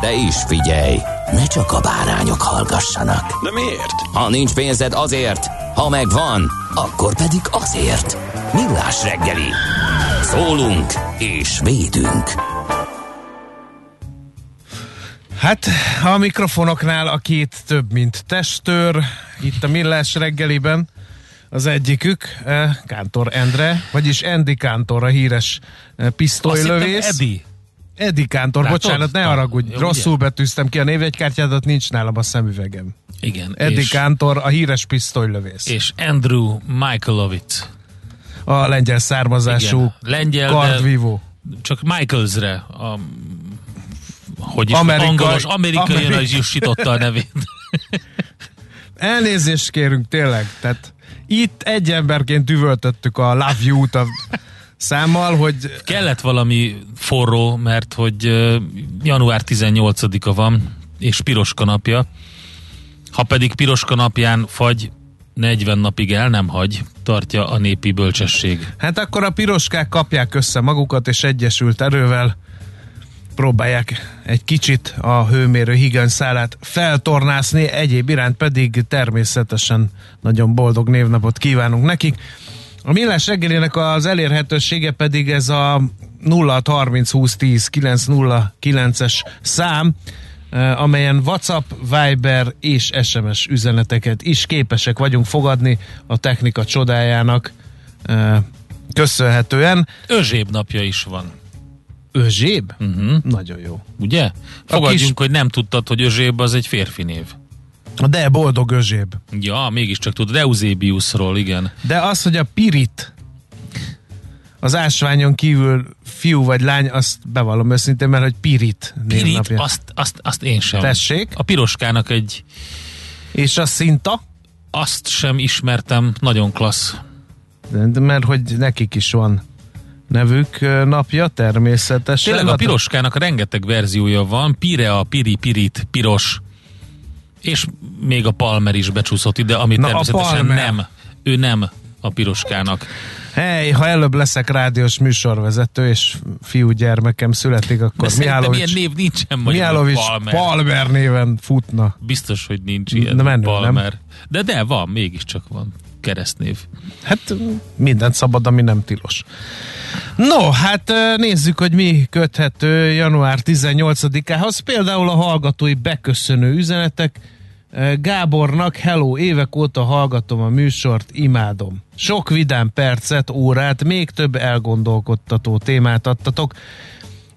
De is figyelj, ne csak a bárányok hallgassanak. De miért? Ha nincs pénzed azért, ha megvan, akkor pedig azért. Millás reggeli. Szólunk és védünk. Hát a mikrofonoknál a két több, mint testőr, itt a Millás reggeliben. Az egyikük eh, Kántor Endre, vagyis Andy Kántor, a híres eh, pisztolylövész. Edi. Edi Kántor, Látod? bocsánat, ne haragudj, jó, rosszul ugye? betűztem ki a névjegykártyádat, nincs nálam a szemüvegem. Igen. Edi és, Kántor, a híres pisztolylövész. és Andrew Michaelovic. A lengyel származású Igen. Lengyel, kardvívó. csak Michaelsre a, hogy is Amerikai- angolos, amerikai Amerikai- is jusította a nevét. Elnézést kérünk tényleg, tehát itt egy emberként üvöltöttük a Love You-t a számmal, hogy Kellett valami forró, mert hogy január 18-a van, és piroska napja. Ha pedig piroska napján fagy 40 napig el nem hagy, tartja a népi bölcsesség. Hát akkor a piroskák kapják össze magukat, és egyesült erővel próbálják egy kicsit a hőmérő higany szálát feltornászni, egyéb iránt pedig természetesen nagyon boldog névnapot kívánunk nekik. A Millás reggelének az elérhetősége pedig ez a 0630 20 10 909-es szám, eh, amelyen WhatsApp, Viber és SMS üzeneteket is képesek vagyunk fogadni a technika csodájának eh, köszönhetően. Özséb napja is van, Özséb? uh-huh. Nagyon jó. ugye? Fogadjunk, kis- hogy nem tudtad, hogy Özséb az egy férfi név. De boldog özséb. Ja, mégiscsak tudod, Eusebiusról, igen. De az, hogy a pirit az ásványon kívül fiú vagy lány, azt bevallom őszintén, mert hogy pirit Pirit, azt, azt, azt én sem. Tessék. A piroskának egy, És a szinta, azt sem ismertem, nagyon klassz. de- mert hogy nekik is van nevük napja, természetesen. Tényleg a Hát piroskának rengeteg verziója van, Pirea, Piri, Pirit, Piros, és még a Palmer is becsúszott ide, ami Na, természetesen nem. Ő nem a piroskának. Hely, ha előbb leszek rádiós műsorvezető, és fiú gyermekem születik, De akkor ilyen Mihálovics, név nincsen. Mihálovics Palmer. Palmer néven futna. Biztos, hogy nincs ilyen De menő, Palmer. De de, van, mégiscsak van keresztnév. Hát mindent szabad, ami nem tilos. No, hát nézzük, hogy mi köthető január 18-ához. Például a hallgatói beköszönő üzenetek. Gábornak, hello, évek óta hallgatom a műsort, imádom. Sok vidám percet, órát, még több elgondolkodtató témát adtatok.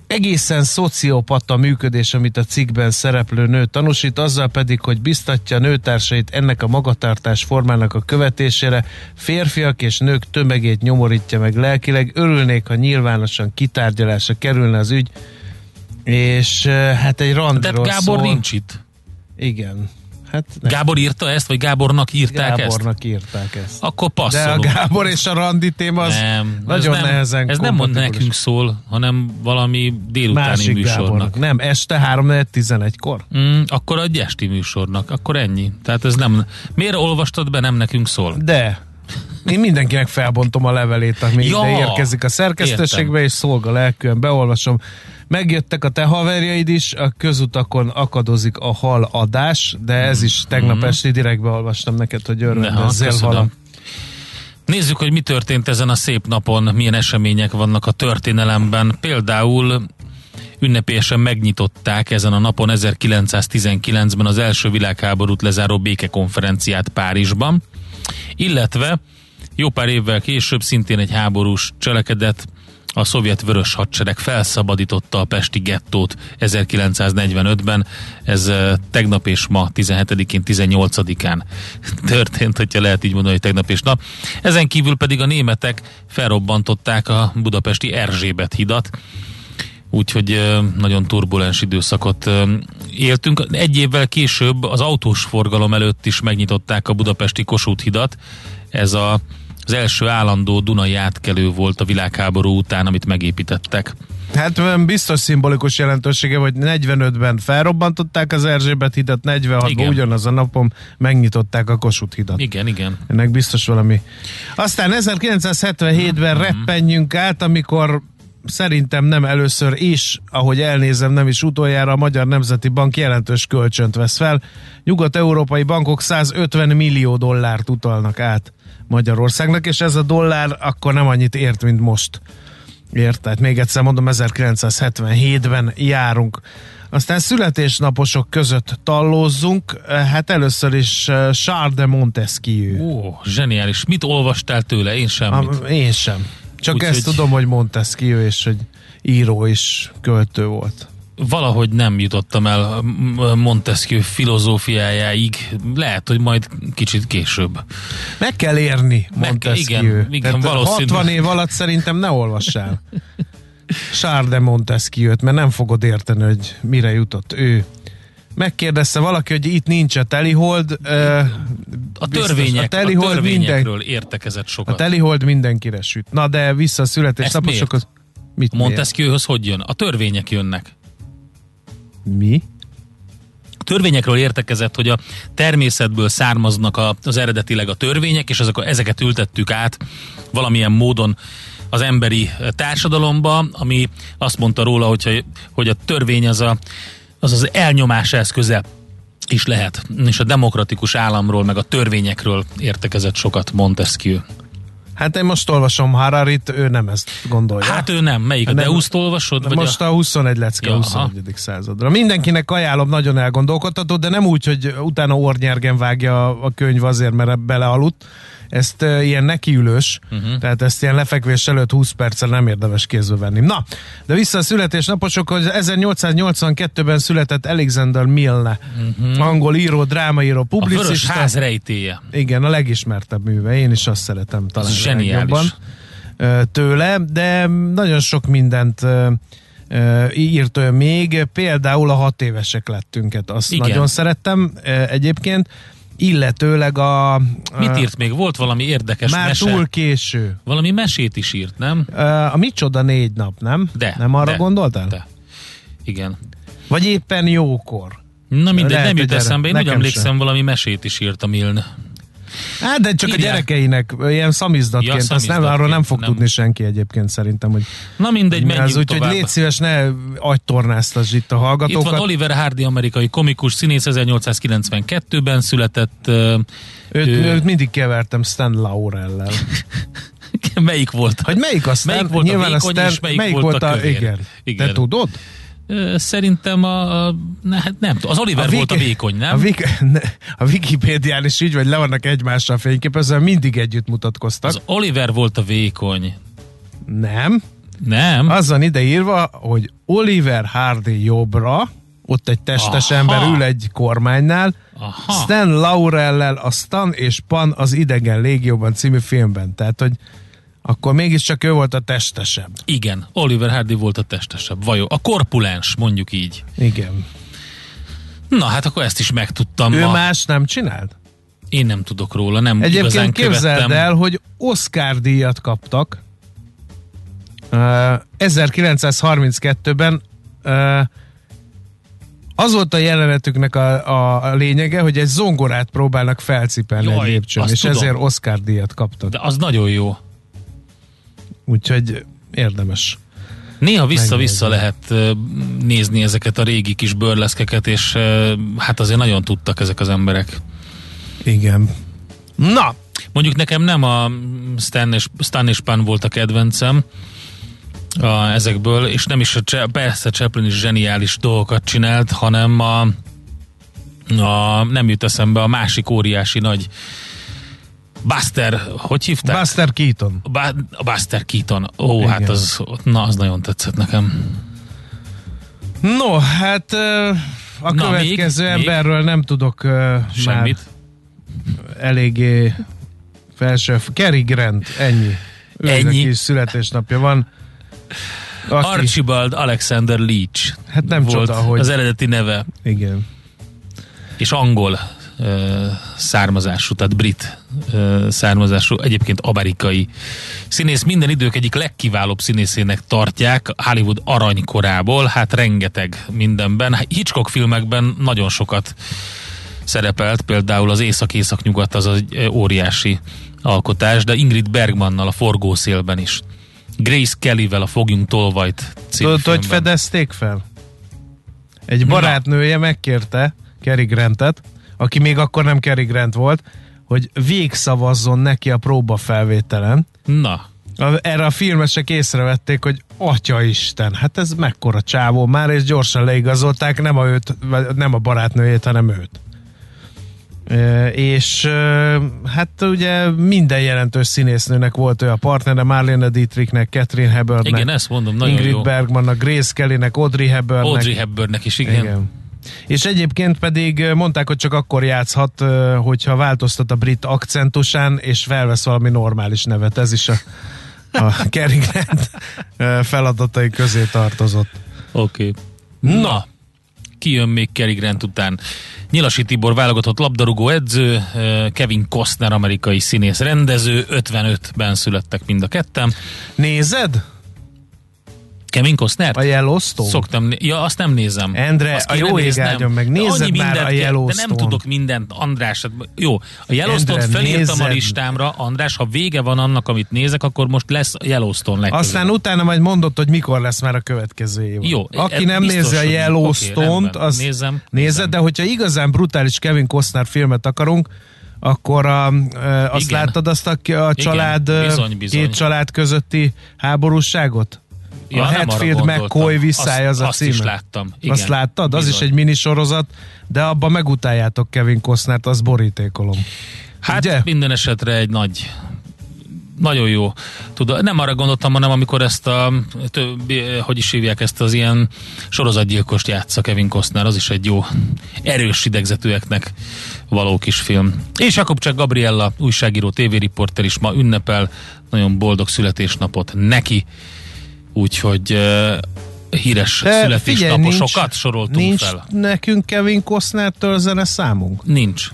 Egészen szociopata működés, amit a cikkben szereplő nő tanúsít, azzal pedig, hogy biztatja a nőtársait ennek a magatartás formának a követésére, férfiak és nők tömegét nyomorítja meg lelkileg, örülnék, ha nyilvánosan kitárgyalásra kerülne az ügy, és eh, hát egy De randiról Gábor szól. nincs itt. Igen. Hát ne, Gábor írta ezt, vagy Gábornak írták ezt? Gábornak írták ezt. Akkor De a passzolunk. Gábor és a randi téma az nem, nagyon ez nem, nehezen Ez nem mond nekünk szól, hanem valami délutáni Másik műsornak. Gábornak. Nem, este 3-11-kor. Mm, akkor egy esti műsornak, akkor ennyi. Tehát ez nem... Miért olvastad be, nem nekünk szól? De én mindenkinek felbontom a levelét, ami Ja, ide érkezik a szerkesztőségbe, értem. és szolga lelkűen beolvasom. Megjöttek a te haverjaid is, a közutakon akadozik a hal adás, de ez is tegnap esti direkt beolvastam neked, hogy örvendezzél köszönöm. vala. Nézzük, hogy mi történt ezen a szép napon, milyen események vannak a történelemben. Például ünnepélyesen megnyitották ezen a napon 1919-ben az első világháborút lezáró békekonferenciát Párizsban, illetve jó pár évvel később szintén egy háborús cselekedet a szovjet vörös hadsereg felszabadította a pesti gettót 1945-ben. Ez tegnap és ma 17-én, 18-án történt, hogyha lehet így mondani, hogy tegnap és nap. Ezen kívül pedig a németek felrobbantották a budapesti Erzsébet hidat, úgyhogy nagyon turbulens időszakot éltünk. Egy évvel később az autós forgalom előtt is megnyitották a budapesti Kossuth hidat. Ez a az első állandó Dunai átkelő volt a világháború után, amit megépítettek. Hát biztos szimbolikus jelentősége, hogy 45-ben felrobbantották az Erzsébet hidat, 46-ban ugyanaz a napon megnyitották a Kossuth hidat. Igen, igen. Ennek biztos valami. Aztán 1977-ben mm-hmm. reppenjünk át, amikor szerintem nem először is, ahogy elnézem, nem is utoljára a Magyar Nemzeti Bank jelentős kölcsönt vesz fel. Nyugat-európai bankok 150 millió dollárt utalnak át Magyarországnak, és ez a dollár akkor nem annyit ért, mint most. Ért, tehát még egyszer mondom, 1977-ben járunk. Aztán születésnaposok között tallózzunk, hát először is eh, Charles de Montesquieu. Ó, zseniális. Mit olvastál tőle? Én semmit. A, én sem. Csak Úgy, ezt hogy... tudom, hogy Montesquieu, és hogy író is költő volt valahogy nem jutottam el Montesquieu filozófiájáig. Lehet, hogy majd kicsit később. Meg kell érni Montesquieu. igen, igen valószínű. 60 év alatt szerintem ne olvassál. Charles de Montesquieu-t, mert nem fogod érteni, hogy mire jutott ő. Megkérdezte valaki, hogy itt nincs a telihold. a, törvények, a, telihold a törvényekről minden, értekezett sokat. A telihold mindenkire süt. Na de vissza a születésnaposokhoz. Mit Montesquieuhoz hogy jön? A törvények jönnek. Mi? Törvényekről értekezett, hogy a természetből származnak a, az eredetileg a törvények, és ezek, ezeket ültettük át valamilyen módon az emberi társadalomba, ami azt mondta róla, hogyha, hogy a törvény az, a, az az elnyomás eszköze is lehet. És a demokratikus államról, meg a törvényekről értekezett sokat Montesquieu. Hát én most olvasom Hararit, ő nem ezt gondolja. Hát ő nem, melyik? A Deuszt olvasod? Vagy most a... a 21 lecke, ja, 21. Aha. századra. Mindenkinek ajánlom, nagyon elgondolkodható, de nem úgy, hogy utána ornyergen vágja a könyv azért, mert belealudt, ezt uh, ilyen nekiülős, uh-huh. tehát ezt ilyen lefekvés előtt 20 perccel nem érdemes kézbe venni. Na, de vissza a születésnaposokhoz, 1882-ben született Alexander Milne, uh-huh. angol író, drámaíró, publicista. A ház rejtéje. Igen, a legismertebb műve, én is azt szeretem talán Zseniális. tőle, de nagyon sok mindent írt ő még, például a hat évesek lettünket, azt Igen. nagyon szerettem egyébként illetőleg a... Mit írt még? Volt valami érdekes már mese? túl késő. Valami mesét is írt, nem? A Micsoda négy nap, nem? De. Nem arra de, gondoltál? De. Igen. Vagy éppen jókor. Na mindegy, Lehet, nem jut eszembe. Én úgy emlékszem, sem. valami mesét is írt a Milne. Hát, de csak Írják. a gyerekeinek, ilyen szamizdatként, ja, azt nem, arról nem fog nem. tudni senki egyébként szerintem, hogy Na mindegy, menjünk az, Úgyhogy légy szíves, ne agytornáztasd itt a hallgatókat. Itt van Oliver Hardy, amerikai komikus színész, 1892-ben született. Őt, ő... őt mindig kevertem Stan Laurellel. melyik volt? Hogy melyik a Stan? Melyik volt Nyilván a, Stan, a melyik, melyik volt, volt a, a igen. igen. Te tudod? Szerintem a, a ne, hát nem tudom, az Oliver a volt a vékony, nem? A, Vik, a Wikipédián is így, vagy le vannak egymással fényképezve, mindig együtt mutatkoztak. Az Oliver volt a vékony. Nem. Nem. Az van ide írva, hogy Oliver Hardy jobbra, ott egy testes Aha. ember ül egy kormánynál, Aha. Stan Laurellel a Stan és Pan az Idegen Légióban című filmben. Tehát, hogy akkor mégiscsak ő volt a testesebb. Igen, Oliver Hardy volt a testesebb. Vajon a korpulens, mondjuk így. Igen. Na hát akkor ezt is megtudtam. Ő ma. más nem csinált? Én nem tudok róla, nem Egyébként igazán képzeld követtem. el, hogy Oscar díjat kaptak. Uh, 1932-ben uh, az volt a jelenetüknek a, a, a lényege, hogy egy zongorát próbálnak felcipelni Jaj, egy lépcsőn, és tudom. ezért Oscar díjat kaptak. De az nagyon jó. Úgyhogy érdemes. Néha vissza-vissza lehet nézni ezeket a régi kis bőrleszkeket, és hát azért nagyon tudtak ezek az emberek. Igen. Na! Mondjuk nekem nem a Stan és, Stan és Pan volt a kedvencem, a, ezekből, és nem is a, persze Chaplin is zseniális dolgokat csinált, hanem a, a nem jut eszembe a másik óriási nagy Buster, hogy hívták? Buster Keaton. Ba- Buster Keaton. Ó, Igen. hát az, na, az nagyon tetszett nekem. No, hát a Na, következő még? Még? emberről nem tudok már Semmit. eléggé felső. Cary Grant, ennyi. Őnek Ennyi? is születésnapja van. Aki, Archibald Alexander Leach Hát nem volt csoda, hogy- az eredeti neve, Igen. és angol származású, tehát brit származású, egyébként amerikai színész. Minden idők egyik legkiválóbb színészének tartják Hollywood aranykorából, hát rengeteg mindenben. Hitchcock filmekben nagyon sokat szerepelt, például az Észak-Észak-Nyugat az egy óriási alkotás, de Ingrid Bergmannal a forgószélben is. Grace Kellyvel a Fogjunk Tolvajt című Tudod, hogy fedezték fel? Egy barátnője megkérte Cary Grantet, aki még akkor nem Cary Grant volt, hogy végszavazzon neki a próbafelvételen. Na, A- Erre a filmesek észrevették, hogy Atya Isten, hát ez mekkora csávó már, és gyorsan leigazolták, nem a, őt, nem a barátnőjét, hanem őt. E, és e, hát ugye minden jelentős színésznőnek volt ő a partnere, Marlene Dietrichnek, Catherine Hepburnnek, igen, ezt mondom, nagyon Ingrid jó. Bergmannak, Grace Kellynek, Audrey Hepburnnek. Audrey Hepburnnek is, igen. Igen. És egyébként pedig mondták, hogy csak akkor játszhat, hogyha változtat a brit akcentusán, és felvesz valami normális nevet. Ez is a, a ö, feladatai közé tartozott. Oké. Okay. Na, ki jön még Cary Grant után? Nyilasi Tibor válogatott labdarúgó edző, Kevin Costner amerikai színész rendező, 55-ben születtek mind a ketten. Nézed Kevin Costner? a Yellowstone? Szoktam, ja, azt nem nézem. Endre, azt a jó ég áldjon meg, annyi már mindent a kell- De nem Yellowstone. tudok mindent, András. hát Jó, a Yellowstone-t felírtam a listámra. András, ha vége van annak, amit nézek, akkor most lesz Yellowstone legközelebb. Aztán utána majd mondod, hogy mikor lesz már a következő év. Jó, Aki ez nem nézi a Yellowstone-t, oké, rendben. az Nézem, nézed, de hogyha igazán brutális Kevin Costner filmet akarunk, akkor a, ö, azt Igen. láttad azt a, a család, ö, bizony, bizony. két család közötti háborúságot? Ja, a gondoltam. McCoy visszája az a azt, címe. Azt is láttam. Igen, azt láttad? Az is egy minisorozat, de abban megutáljátok Kevin Costnert, az borítékolom. Hát Ugye? minden esetre egy nagy nagyon jó. Tudod, nem arra gondoltam, hanem amikor ezt a, többi, hogy is hívják ezt az ilyen sorozatgyilkost játsza Kevin Costner, az is egy jó erős idegzetőeknek való kis film. És Jakobcsák Gabriella, újságíró, tévériporter is ma ünnepel, nagyon boldog születésnapot neki, úgyhogy híres De születésnaposokat nincs, soroltunk nincs fel. nekünk Kevin Costnertől zene számunk. Nincs.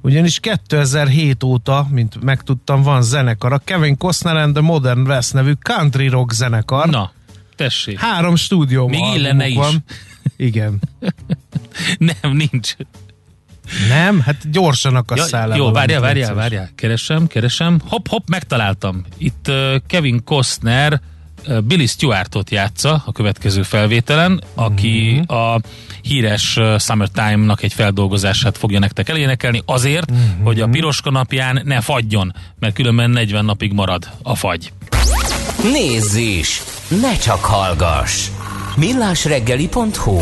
Ugyanis 2007 óta, mint megtudtam, van zenekar, a Kevin Costner and the Modern West nevű country rock zenekar. Na, tessék. Három stúdió Még illene is. van. Igen. Nem, nincs. Nem? Hát gyorsan akasszál le jó, várjál, várjál, várjál. Keresem, keresem. Hopp, hopp, megtaláltam. Itt uh, Kevin Costner Billy Stewartot játsza a következő felvételen, aki Mhm. a híres Summertime-nak egy feldolgozását fogja nektek elénekelni azért, Mhm. hogy a piroska napján ne fagyjon, mert különben 40 napig marad a fagy. Nézz is! Ne csak hallgass! millásreggeli.hu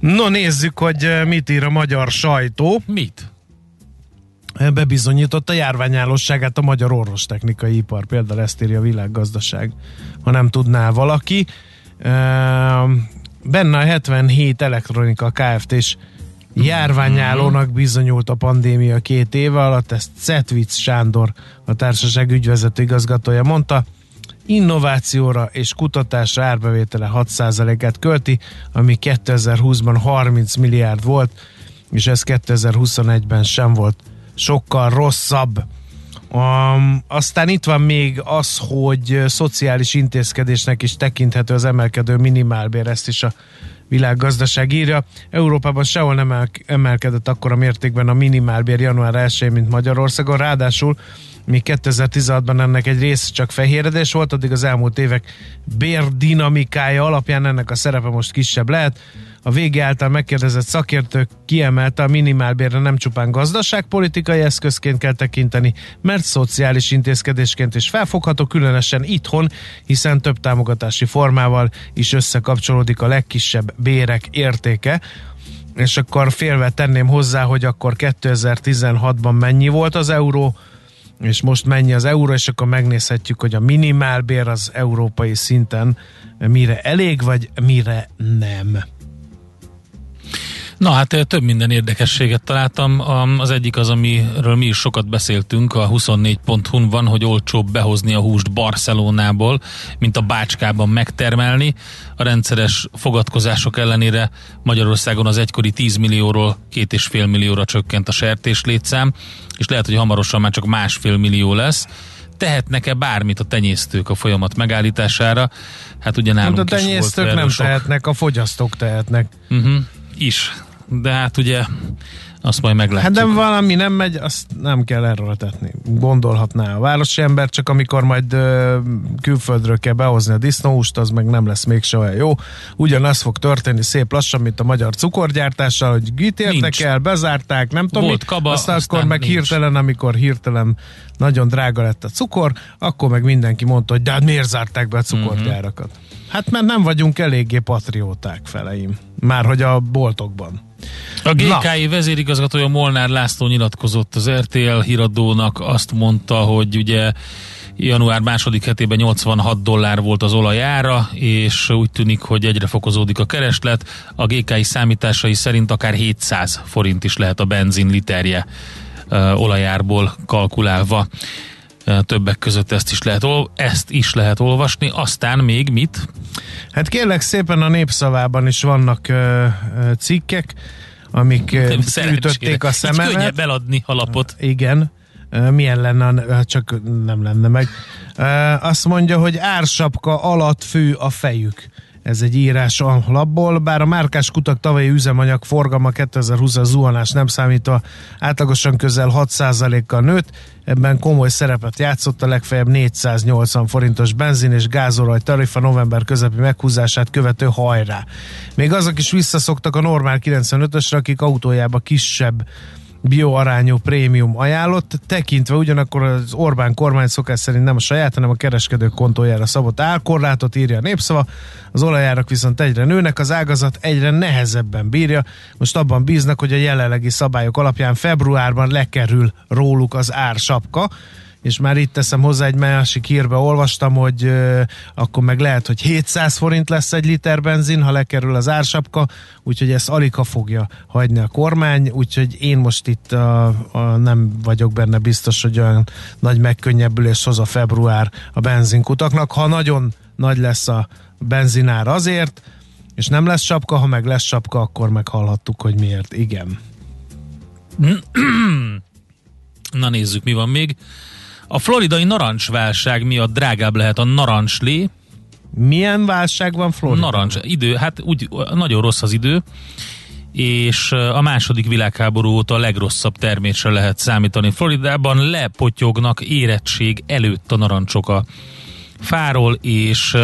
No, nézzük, hogy mit ír a magyar sajtó. Mit? Bebizonyította járványállóságát a magyar orvostechnikai ipar. Például ezt írja a világgazdaság, ha nem tudná valaki. Ehm, Benne a 77 elektronika Kft. és járványállónak bizonyult a pandémia két éve alatt, ezt Cetvic Sándor, a társaság ügyvezető igazgatója mondta. Innovációra és kutatásra árbevétele 6%-át költi, ami 2020-ban 30 milliárd volt, és ez 2021-ben sem volt sokkal rosszabb. Um, aztán itt van még az, hogy ö, szociális intézkedésnek is tekinthető az emelkedő minimálbér, ezt is a világgazdaság írja. Európában sehol nem emel- emelkedett akkor a mértékben a minimálbér január 1 mint Magyarországon, ráadásul míg 2016-ban ennek egy rész csak fehéredés volt, addig az elmúlt évek bérdinamikája alapján ennek a szerepe most kisebb lehet. A vége által megkérdezett szakértők kiemelte a minimálbérre nem csupán gazdaságpolitikai eszközként kell tekinteni, mert szociális intézkedésként is felfogható, különösen itthon, hiszen több támogatási formával is összekapcsolódik a legkisebb bérek értéke és akkor félve tenném hozzá, hogy akkor 2016-ban mennyi volt az euró, és most mennyi az euró, és akkor megnézhetjük, hogy a minimálbér az európai szinten mire elég, vagy mire nem. Na hát több minden érdekességet találtam. Az egyik az, amiről mi is sokat beszéltünk, a 24.hu van, hogy olcsóbb behozni a húst Barcelonából, mint a Bácskában megtermelni. A rendszeres fogadkozások ellenére Magyarországon az egykori 10 millióról 2,5 millióra csökkent a sertés létszám, és lehet, hogy hamarosan már csak másfél millió lesz tehetnek-e bármit a tenyésztők a folyamat megállítására? Hát ugye nálunk hát a tenyésztők nem sok... tehetnek, a fogyasztók tehetnek. Uh-huh, is de hát ugye azt majd meglátjuk. Hát de valami nem megy, azt nem kell erőltetni. Gondolhatná a városi ember, csak amikor majd ö, külföldről kell behozni a disznóhúst, az meg nem lesz mégse olyan jó. Ugyanaz fog történni szép lassan, mint a magyar cukorgyártással, hogy mit értek el, bezárták, nem tudom Volt kaba, aztán, aztán akkor meg nincs. hirtelen, amikor hirtelen nagyon drága lett a cukor, akkor meg mindenki mondta, hogy de hát miért zárták be a cukorgyárakat? Uh-huh. Hát mert nem vagyunk eléggé patrióták feleim. Már hogy a boltokban. A GKI vezérigazgatója Molnár László nyilatkozott az RTL híradónak, azt mondta, hogy ugye január második hetében 86 dollár volt az olajára, és úgy tűnik, hogy egyre fokozódik a kereslet. A GKI számításai szerint akár 700 forint is lehet a benzin literje olajárból kalkulálva. Többek között ezt is lehet, ezt is lehet olvasni. Aztán még mit? Hát kérlek szépen a népszavában is vannak uh, cikkek, amik ütötték a szememet. Így könnyebb eladni a lapot. Igen. Milyen lenne, csak nem lenne meg. Azt mondja, hogy ársapka alatt fő a fejük. Ez egy írás a labból, bár a márkás kutak tavalyi üzemanyag forgalma 2020 as zuhanás nem számítva átlagosan közel 6%-kal nőtt, ebben komoly szerepet játszott a legfeljebb 480 forintos benzin és gázolaj tarifa november közepi meghúzását követő hajrá. Még azok is visszaszoktak a normál 95-ösre, akik autójába kisebb bioarányú prémium ajánlott, tekintve ugyanakkor az Orbán kormány szokás szerint nem a saját, hanem a kereskedők kontójára szabott álkorlátot írja a népszava, az olajárak viszont egyre nőnek, az ágazat egyre nehezebben bírja, most abban bíznak, hogy a jelenlegi szabályok alapján februárban lekerül róluk az ársapka, és már itt teszem hozzá egy másik hírbe olvastam, hogy uh, akkor meg lehet, hogy 700 forint lesz egy liter benzin, ha lekerül az ársapka, úgyhogy ezt alig fogja hagyni a kormány, úgyhogy én most itt uh, uh, nem vagyok benne biztos, hogy olyan nagy megkönnyebbülés hoz a február a benzinkutaknak. Ha nagyon nagy lesz a benzinár azért, és nem lesz sapka, ha meg lesz sapka, akkor meghallhattuk, hogy miért. Igen. Na nézzük, mi van még. A floridai narancsválság miatt drágább lehet a narancslé. Milyen válság van Floridában? Narancs, idő, hát úgy nagyon rossz az idő, és a második világháború óta a legrosszabb termésre lehet számítani. Floridában lepotyognak érettség előtt a narancsok a fáról, és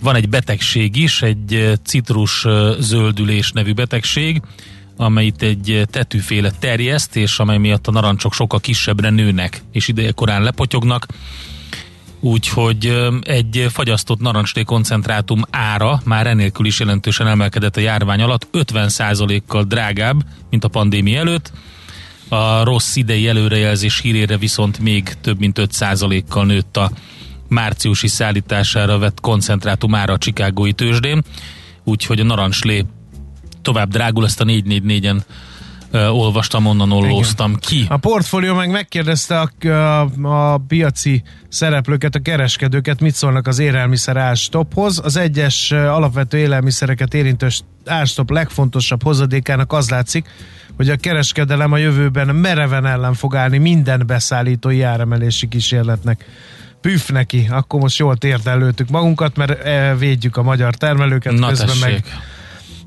van egy betegség is, egy citrus zöldülés nevű betegség, amely itt egy tetűféle terjeszt, és amely miatt a narancsok sokkal kisebbre nőnek, és ideje korán lepotyognak. Úgyhogy egy fagyasztott narancsté koncentrátum ára már enélkül is jelentősen emelkedett a járvány alatt, 50%-kal drágább, mint a pandémia előtt. A rossz idei előrejelzés hírére viszont még több mint 5%-kal nőtt a márciusi szállítására vett koncentrátum ára a Csikágói tőzsdén, úgyhogy a narancslé tovább drágul, ezt a 444-en uh, olvastam, onnan ollóztam ki. A portfólió meg megkérdezte a, a, a piaci szereplőket, a kereskedőket, mit szólnak az élelmiszer árstophoz. Az egyes alapvető élelmiszereket érintő árstop legfontosabb hozadékának az látszik, hogy a kereskedelem a jövőben mereven ellen fog állni minden beszállítói áremelési kísérletnek. Püff neki, akkor most jól térdelőtük magunkat, mert védjük a magyar termelőket, Na közben tessék. meg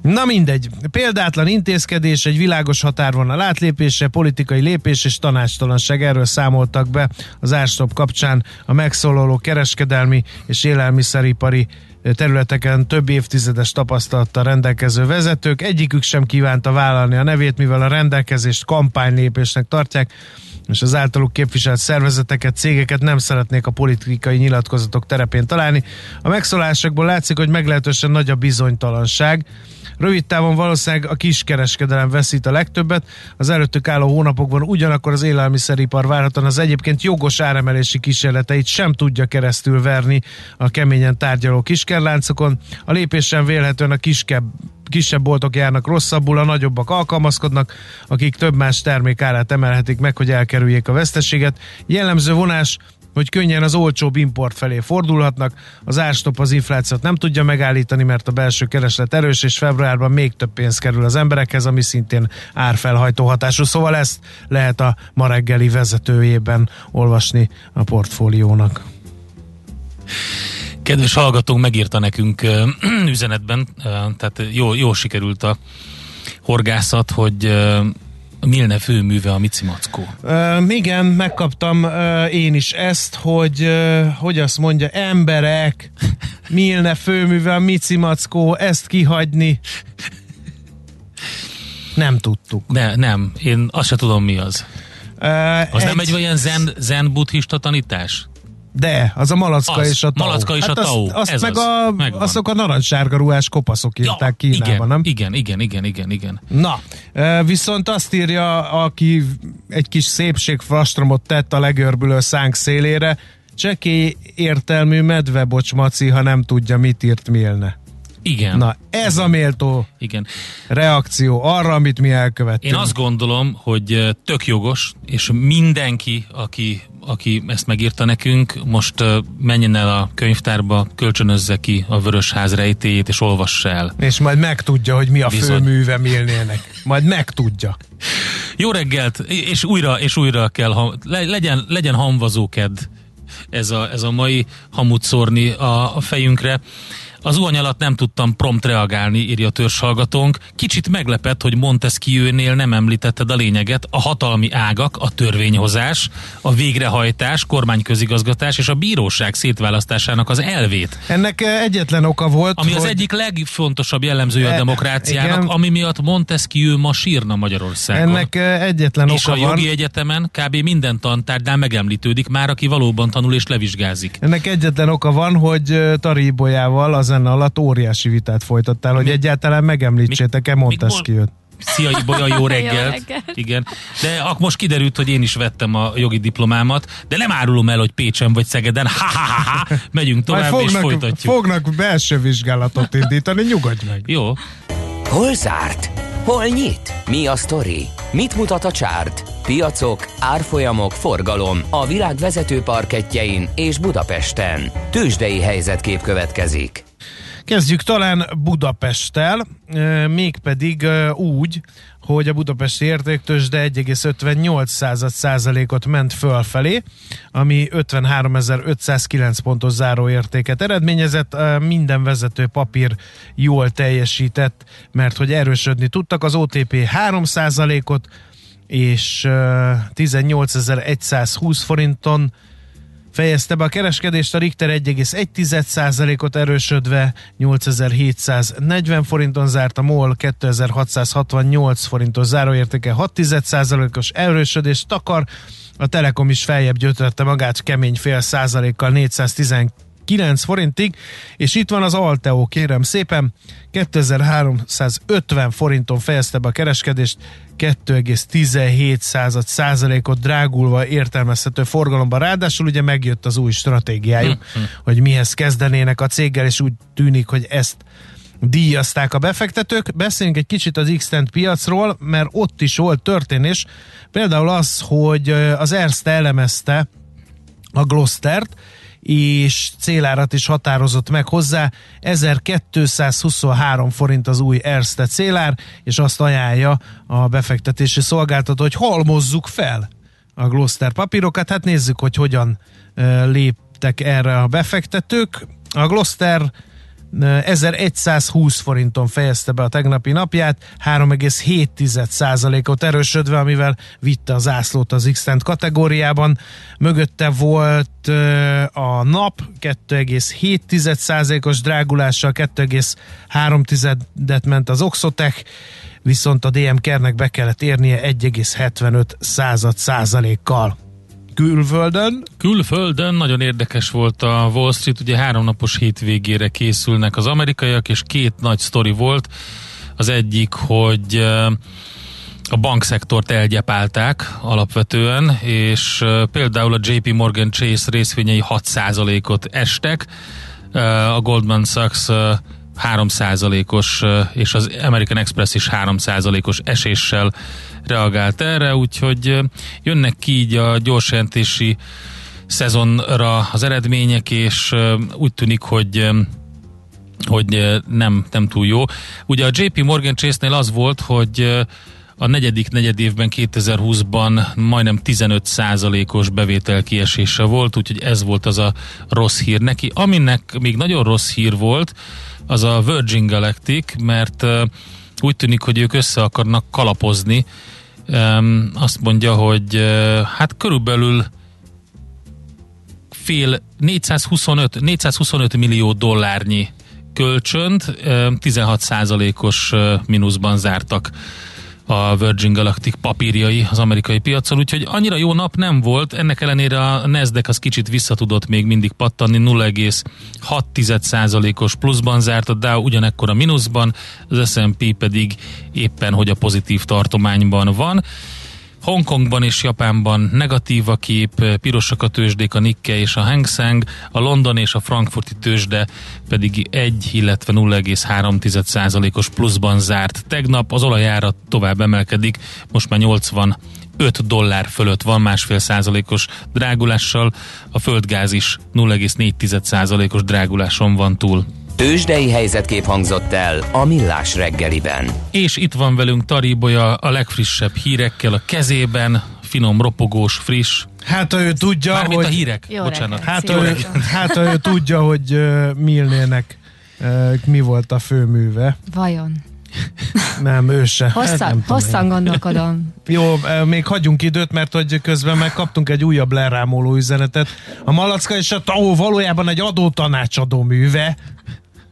Na mindegy. Példátlan intézkedés, egy világos határvonal átlépése, politikai lépés és tanácstalanság. Erről számoltak be az árstop kapcsán a megszólaló kereskedelmi és élelmiszeripari területeken több évtizedes tapasztalattal rendelkező vezetők. Egyikük sem kívánta vállalni a nevét, mivel a rendelkezést kampánylépésnek tartják, és az általuk képviselt szervezeteket, cégeket nem szeretnék a politikai nyilatkozatok terepén találni. A megszólásokból látszik, hogy meglehetősen nagy a bizonytalanság. Rövid távon valószínűleg a kiskereskedelem veszít a legtöbbet, az előttük álló hónapokban ugyanakkor az élelmiszeripar várhatóan az egyébként jogos áremelési kísérleteit sem tudja keresztül verni a keményen tárgyaló kiskerláncokon. A lépésen vélhetően a kiskebb kisebb boltok járnak rosszabbul, a nagyobbak alkalmazkodnak, akik több más termék árát emelhetik meg, hogy elkerüljék a veszteséget. Jellemző vonás hogy könnyen az olcsóbb import felé fordulhatnak. Az árstop az inflációt nem tudja megállítani, mert a belső kereslet erős, és februárban még több pénz kerül az emberekhez, ami szintén árfelhajtó hatású. Szóval ezt lehet a ma reggeli vezetőjében olvasni a portfóliónak. Kedves hallgatónk megírta nekünk üzenetben, tehát jó, jó sikerült a horgászat, hogy Milne főműve a Mici Mackó. Uh, igen, megkaptam uh, én is ezt, hogy uh, hogy azt mondja, emberek, Milne főműve a Mici Mackó, ezt kihagyni. Nem tudtuk. Ne, nem, én azt se tudom mi az. Uh, az egy... nem egy olyan zen, zen buddhista tanítás? De, az a malacka az, és a tau. Malacka és hát a tau. Azt, azt Ez meg az. a, Megvan. azok a narancssárga ruhás kopaszok írták ja, Kínában, igen, nem? Igen, igen, igen, igen, igen. Na, viszont azt írja, aki egy kis szépségfrastromot tett a legörbülő szánk szélére, csekély értelmű medvebocs maci, ha nem tudja, mit írt Milne. Igen. Na, ez a méltó Igen. reakció arra, amit mi elkövettünk. Én azt gondolom, hogy tök jogos, és mindenki, aki, aki ezt megírta nekünk, most menjen el a könyvtárba, kölcsönözze ki a Vörösház rejtéjét, és olvassa el. És majd megtudja, hogy mi a Bizony. főműve Milnének. Majd megtudja. Jó reggelt, és újra, és újra kell, legyen, legyen hamvazóked ez a, ez a mai hamut szórni a, a fejünkre. Az uhany alatt nem tudtam prompt reagálni, írja a törzshallgatónk. Kicsit meglepett, hogy Montesquieu-nél nem említetted a lényeget, a hatalmi ágak, a törvényhozás, a végrehajtás, kormányközigazgatás és a bíróság szétválasztásának az elvét. Ennek eh, egyetlen oka volt, Ami hogy... az egyik legfontosabb jellemzője a E- demokráciának, igen. ami miatt Montesquieu ma sírna Magyarországon. Ennek eh, egyetlen és oka a van. jogi egyetemen kb. minden tantárgynál megemlítődik már, aki valóban tanul és levizsgázik. Ennek egyetlen oka van, hogy eh, Tari Ibolyával a zene alatt óriási vitát folytattál, hogy Mi- egyáltalán megemlítsétek-e Montesquieu-t. Szia Ibolya, jó reggelt. Jó reggelt. Igen. De ak most kiderült, hogy én is vettem a jogi diplomámat, de nem árulom el, hogy Pécsen vagy Szegeden. Ha, ha, ha, ha. Megyünk tovább és fognak, folytatjuk. fognak belső vizsgálatot indítani, nyugodj meg. Jó. Hol zárt? Hol nyit? Mi a sztori? Mit mutat a csárt? Piacok, árfolyamok, forgalom a világ vezető parketjein és Budapesten. Tősdei helyzetkép következik. Kezdjük talán Budapesttel, mégpedig úgy, hogy a budapesti értéktősde 1,58 század százalékot ment fölfelé, ami 53.509 pontos záróértéket eredményezett. Minden vezető papír jól teljesített, mert hogy erősödni tudtak. Az OTP 3 százalékot, és eh, 18.120 forinton fejezte be a kereskedést, a Richter 1,1%-ot erősödve 8740 forinton zárt, a MOL 2668 forintos záróértéke 6%-os erősödést takar, a Telekom is feljebb gyötrette magát kemény fél százalékkal 419 forintig, és itt van az Alteo, kérem szépen, 2350 forinton fejezte be a kereskedést, 2,17 század százalékot drágulva értelmezhető forgalomban. Ráadásul ugye megjött az új stratégiájuk, hogy mihez kezdenének a céggel, és úgy tűnik, hogy ezt díjazták a befektetők. Beszéljünk egy kicsit az x piacról, mert ott is volt történés. Például az, hogy az Erste elemezte a Glostert, és célárat is határozott meg hozzá. 1223 forint az új Erste célár, és azt ajánlja a befektetési szolgáltató, hogy halmozzuk fel a Gloster papírokat. Hát nézzük, hogy hogyan léptek erre a befektetők. A Gloster 1120 forinton fejezte be a tegnapi napját, 3,7%-ot erősödve, amivel vitte az ászlót az x kategóriában. Mögötte volt a nap 2,7%-os drágulással, 2,3-et ment az Oxotech, viszont a DM Kernek be kellett érnie 1,75 század százalékkal külföldön. Külföldön nagyon érdekes volt a Wall Street, ugye háromnapos hétvégére készülnek az amerikaiak, és két nagy sztori volt. Az egyik, hogy a bankszektort elgyepálták alapvetően, és például a JP Morgan Chase részvényei 6%-ot estek, a Goldman Sachs 3%-os, és az American Express is 3%-os eséssel reagált erre, úgyhogy jönnek ki így a gyorsjelentési szezonra az eredmények, és úgy tűnik, hogy hogy nem, nem túl jó. Ugye a JP Morgan Chase-nél az volt, hogy a negyedik negyed évben 2020-ban majdnem 15%-os bevétel kiesése volt, úgyhogy ez volt az a rossz hír neki. Aminek még nagyon rossz hír volt, az a Virgin Galactic, mert úgy tűnik, hogy ők össze akarnak kalapozni. Azt mondja, hogy hát körülbelül fél 425, 425 millió dollárnyi kölcsönt 16%-os mínuszban zártak a Virgin Galactic papírjai az amerikai piacon, úgyhogy annyira jó nap nem volt, ennek ellenére a Nasdaq az kicsit visszatudott még mindig pattanni, 0,6%-os pluszban zárt, a Dow ugyanekkor a mínuszban, az S&P pedig éppen, hogy a pozitív tartományban van. Hongkongban és Japánban negatív a kép, pirosak a tőzsdék, a Nikkei és a Hang Seng, a London és a frankfurti tőzsde pedig 1, illetve 0,3%-os pluszban zárt. Tegnap az olajára tovább emelkedik, most már 80 5 dollár fölött van másfél százalékos drágulással, a földgáz is 0,4 százalékos dráguláson van túl. Tőzsdei helyzetkép hangzott el a Millás reggeliben. És itt van velünk Taribolya a legfrissebb hírekkel a kezében, finom, ropogós, friss. Hát ő tudja, Mármint hogy... a hírek, Jó bocsánat. reggelt. Hát Jó ő, hát ő tudja, hogy uh, Milnének uh, mi volt a főműve. Vajon? Nem, ő se. Hát Hosszan, nem tudom hosszan gondolkodom. Jó, még hagyjunk időt, mert hogy közben megkaptunk egy újabb lerámoló üzenetet. A Malacka és a TAO valójában egy adótanácsadó műve.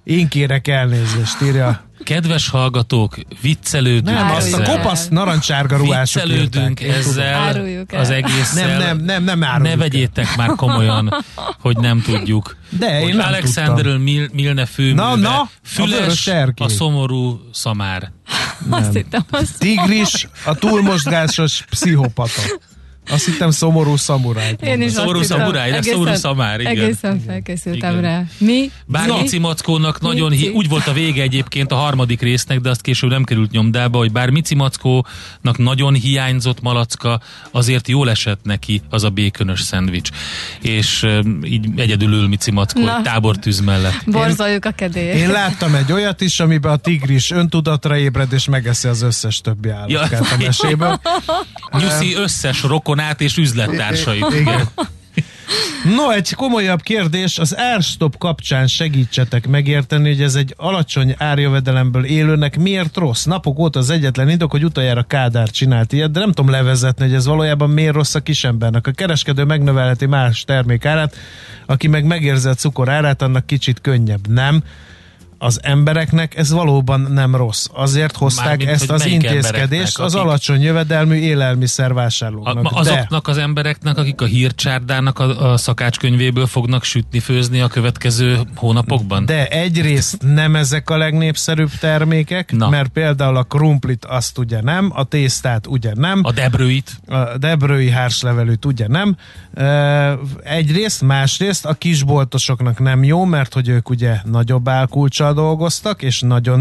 Én kérek elnézést, írja. Kedves hallgatók, viccelődünk Nem, azt a ezzel. el. kopasz narancsárga ruhások Viccelődünk írták. Én ezzel Áruljuk el. az egésszel. Nem, nem, nem, nem áruljuk Ne el. vegyétek már komolyan, hogy nem tudjuk. De én hogy nem Alexanderről Mil- Milne főműve, Na, na, a füles, erkély. a szomorú szamár. Azt hittem, azt Tigris, a túlmosgásos pszichopata. Azt hittem szomorú szamuráj. én is Szomorú szamuráj, de szomorú szamár, igen. Egészen felkészültem Igen. rá. Mi? Bár Mi? Mici Mackónak nagyon Mici. hi- úgy volt a vége egyébként a harmadik résznek, de azt később nem került nyomdába, hogy bár Mici Mackónak nagyon hiányzott malacka, azért jól esett neki az a békönös szendvics. És uh, így egyedül ül Mici Mackó Na. egy tábortűz mellett. Borzoljuk a kedélyt. Én láttam egy olyat is, amiben a tigris öntudatra ébred, és megeszi az összes többi állatkát a Ja. meséből. Nyuszi összes rokonát és üzlettársait. Igen. No, egy komolyabb kérdés, az Airstop kapcsán segítsetek megérteni, hogy ez egy alacsony árjövedelemből élőnek miért rossz. Napok óta az egyetlen indok, hogy utoljára Kádár csinált ilyet, de nem tudom levezetni, hogy ez valójában miért rossz a kisembernek. A kereskedő megnövelheti más termék árát, aki meg megérzi a cukor árát, annak kicsit könnyebb. Nem az embereknek ez valóban nem rossz. Azért hozták Mármint, ezt az intézkedést az akik- alacsony jövedelmű élelmiszer A, ma- De azoknak az embereknek, akik a hírcsárdának a, a szakácskönyvéből fognak sütni, főzni a következő hónapokban? De egyrészt nem ezek a legnépszerűbb termékek, Na. mert például a krumplit azt ugye nem, a tésztát ugye nem, A debrőit? a debrői hárslevelűt ugye nem. Egyrészt, másrészt a kisboltosoknak nem jó, mert hogy ők ugye nagyobb álkulcsal dolgoztak, és nagyon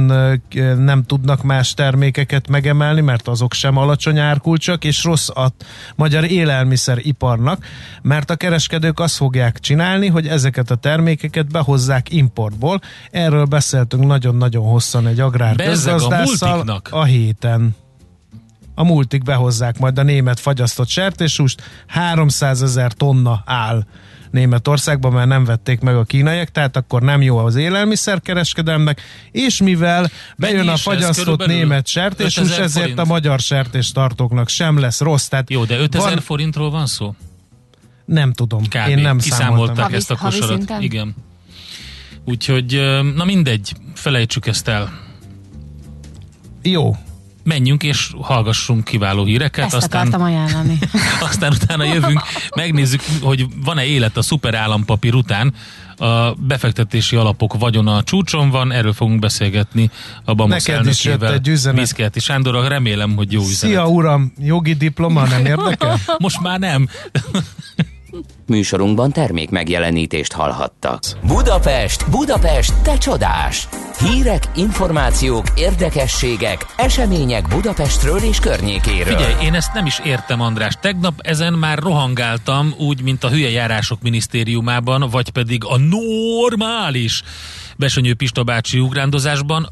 nem tudnak más termékeket megemelni, mert azok sem alacsony árkulcsak, és rossz a magyar élelmiszeriparnak, mert a kereskedők azt fogják csinálni, hogy ezeket a termékeket behozzák importból. Erről beszéltünk nagyon-nagyon hosszan egy agrár Bezzeg a a héten. a multik behozzák majd a német fagyasztott sertéshúst, 300 ezer tonna áll Németországban, mert nem vették meg a kínaiak, tehát akkor nem jó az élelmiszerkereskedelmnek, és mivel bejön Mennyi a fagyasztott német sertéshús, 5000 ezért forint? a magyar sertéstartóknak sem lesz rossz. Tehát Jó, de 5000 van- forintról van szó? Nem tudom, Kb. én nem számoltam. Kiszámolták ezt a kosarat. Igen. Úgyhogy, na mindegy, felejtsük ezt el. Jó, Menjünk és hallgassunk kiváló híreket, Ezt aztán, akartam ajánlani. aztán utána jövünk, megnézzük, hogy van-e élet a szuperállampapír után. A befektetési alapok vagyona a csúcson van, erről fogunk beszélgetni a BAMOSZ Neked is jött egy üzenet. Sándorral, remélem, hogy jó üzenet. Szia uram, jogi diploma nem érdekel? Most már nem. Műsorunkban termék megjelenítést hallhattak. Budapest, Budapest, te csodás! Hírek, információk, érdekességek, események Budapestről és környékéről. Figyelj, én ezt nem is értem, András. Tegnap ezen már rohangáltam, úgy, mint a hülye járások minisztériumában, vagy pedig a normális Besönyő Pista bácsi ugrándozásban.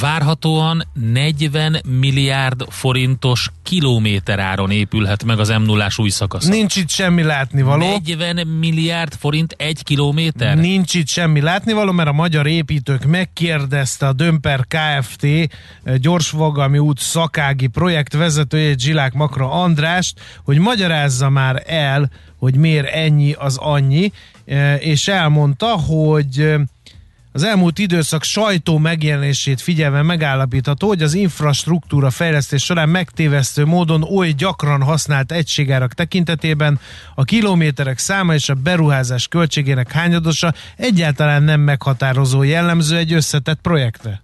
Várhatóan 40 milliárd forintos kilométeráron épülhet meg az m 0 új szakasza. Nincs itt semmi látnivaló. 40 milliárd forint egy kilométer? Nincs itt semmi látnivaló, mert a magyar építők megkérdezte a Dömper Kft. gyorsfogalmi út szakági projektvezetőjét Zsilák Makra Andrást, hogy magyarázza már el, hogy miért ennyi az annyi, e, és elmondta, hogy e, az elmúlt időszak sajtó megjelenését figyelve megállapítható, hogy az infrastruktúra fejlesztés során megtévesztő módon oly gyakran használt egységárak tekintetében a kilométerek száma és a beruházás költségének hányadosa egyáltalán nem meghatározó jellemző egy összetett projektre.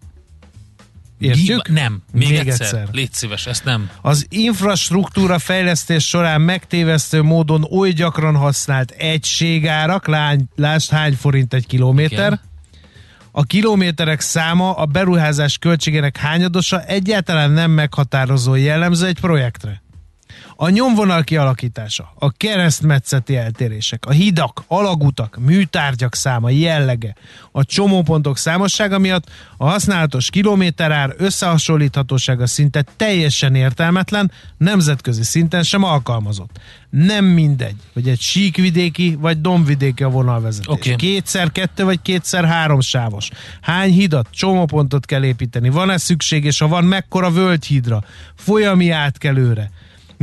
Értjük? Nem. Még, Még egyszer. egyszer. Légy szíves, ezt nem. Az infrastruktúra fejlesztés során megtévesztő módon oly gyakran használt egységárak, lány, lásd hány forint egy kilométer, Igen. A kilométerek száma a beruházás költségének hányadosa egyáltalán nem meghatározó jellemző egy projektre. A nyomvonal kialakítása, a keresztmetszeti eltérések, a hidak, alagutak, műtárgyak száma, jellege, a csomópontok számossága miatt a használatos kilométerár összehasonlíthatósága szinte teljesen értelmetlen, nemzetközi szinten sem alkalmazott. Nem mindegy, hogy egy síkvidéki vagy dombvidéki a vonalvezetés. Oké. Kétszer kettő vagy kétszer három sávos. Hány hidat, csomópontot kell építeni? Van-e szükség, és ha van, mekkora völgyhídra? Folyami átkelőre?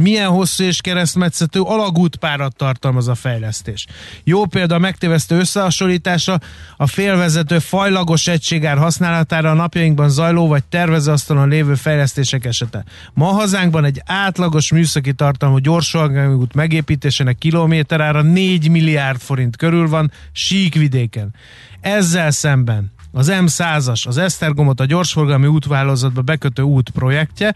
Milyen hosszú és keresztmetszető alagútpárat tartalmaz a fejlesztés. Jó példa a megtévesztő összehasonlítása a félvezető fajlagos egységár használatára a napjainkban zajló vagy tervezőasztalon lévő fejlesztések esete. Ma hazánkban egy átlagos műszaki tartalmú gyorsalgányút megépítésének kilométerára 4 milliárd forint körül van síkvidéken. Ezzel szemben az M100-as, az Esztergomot a gyorsforgalmi útvállalkozatba bekötő út projektje,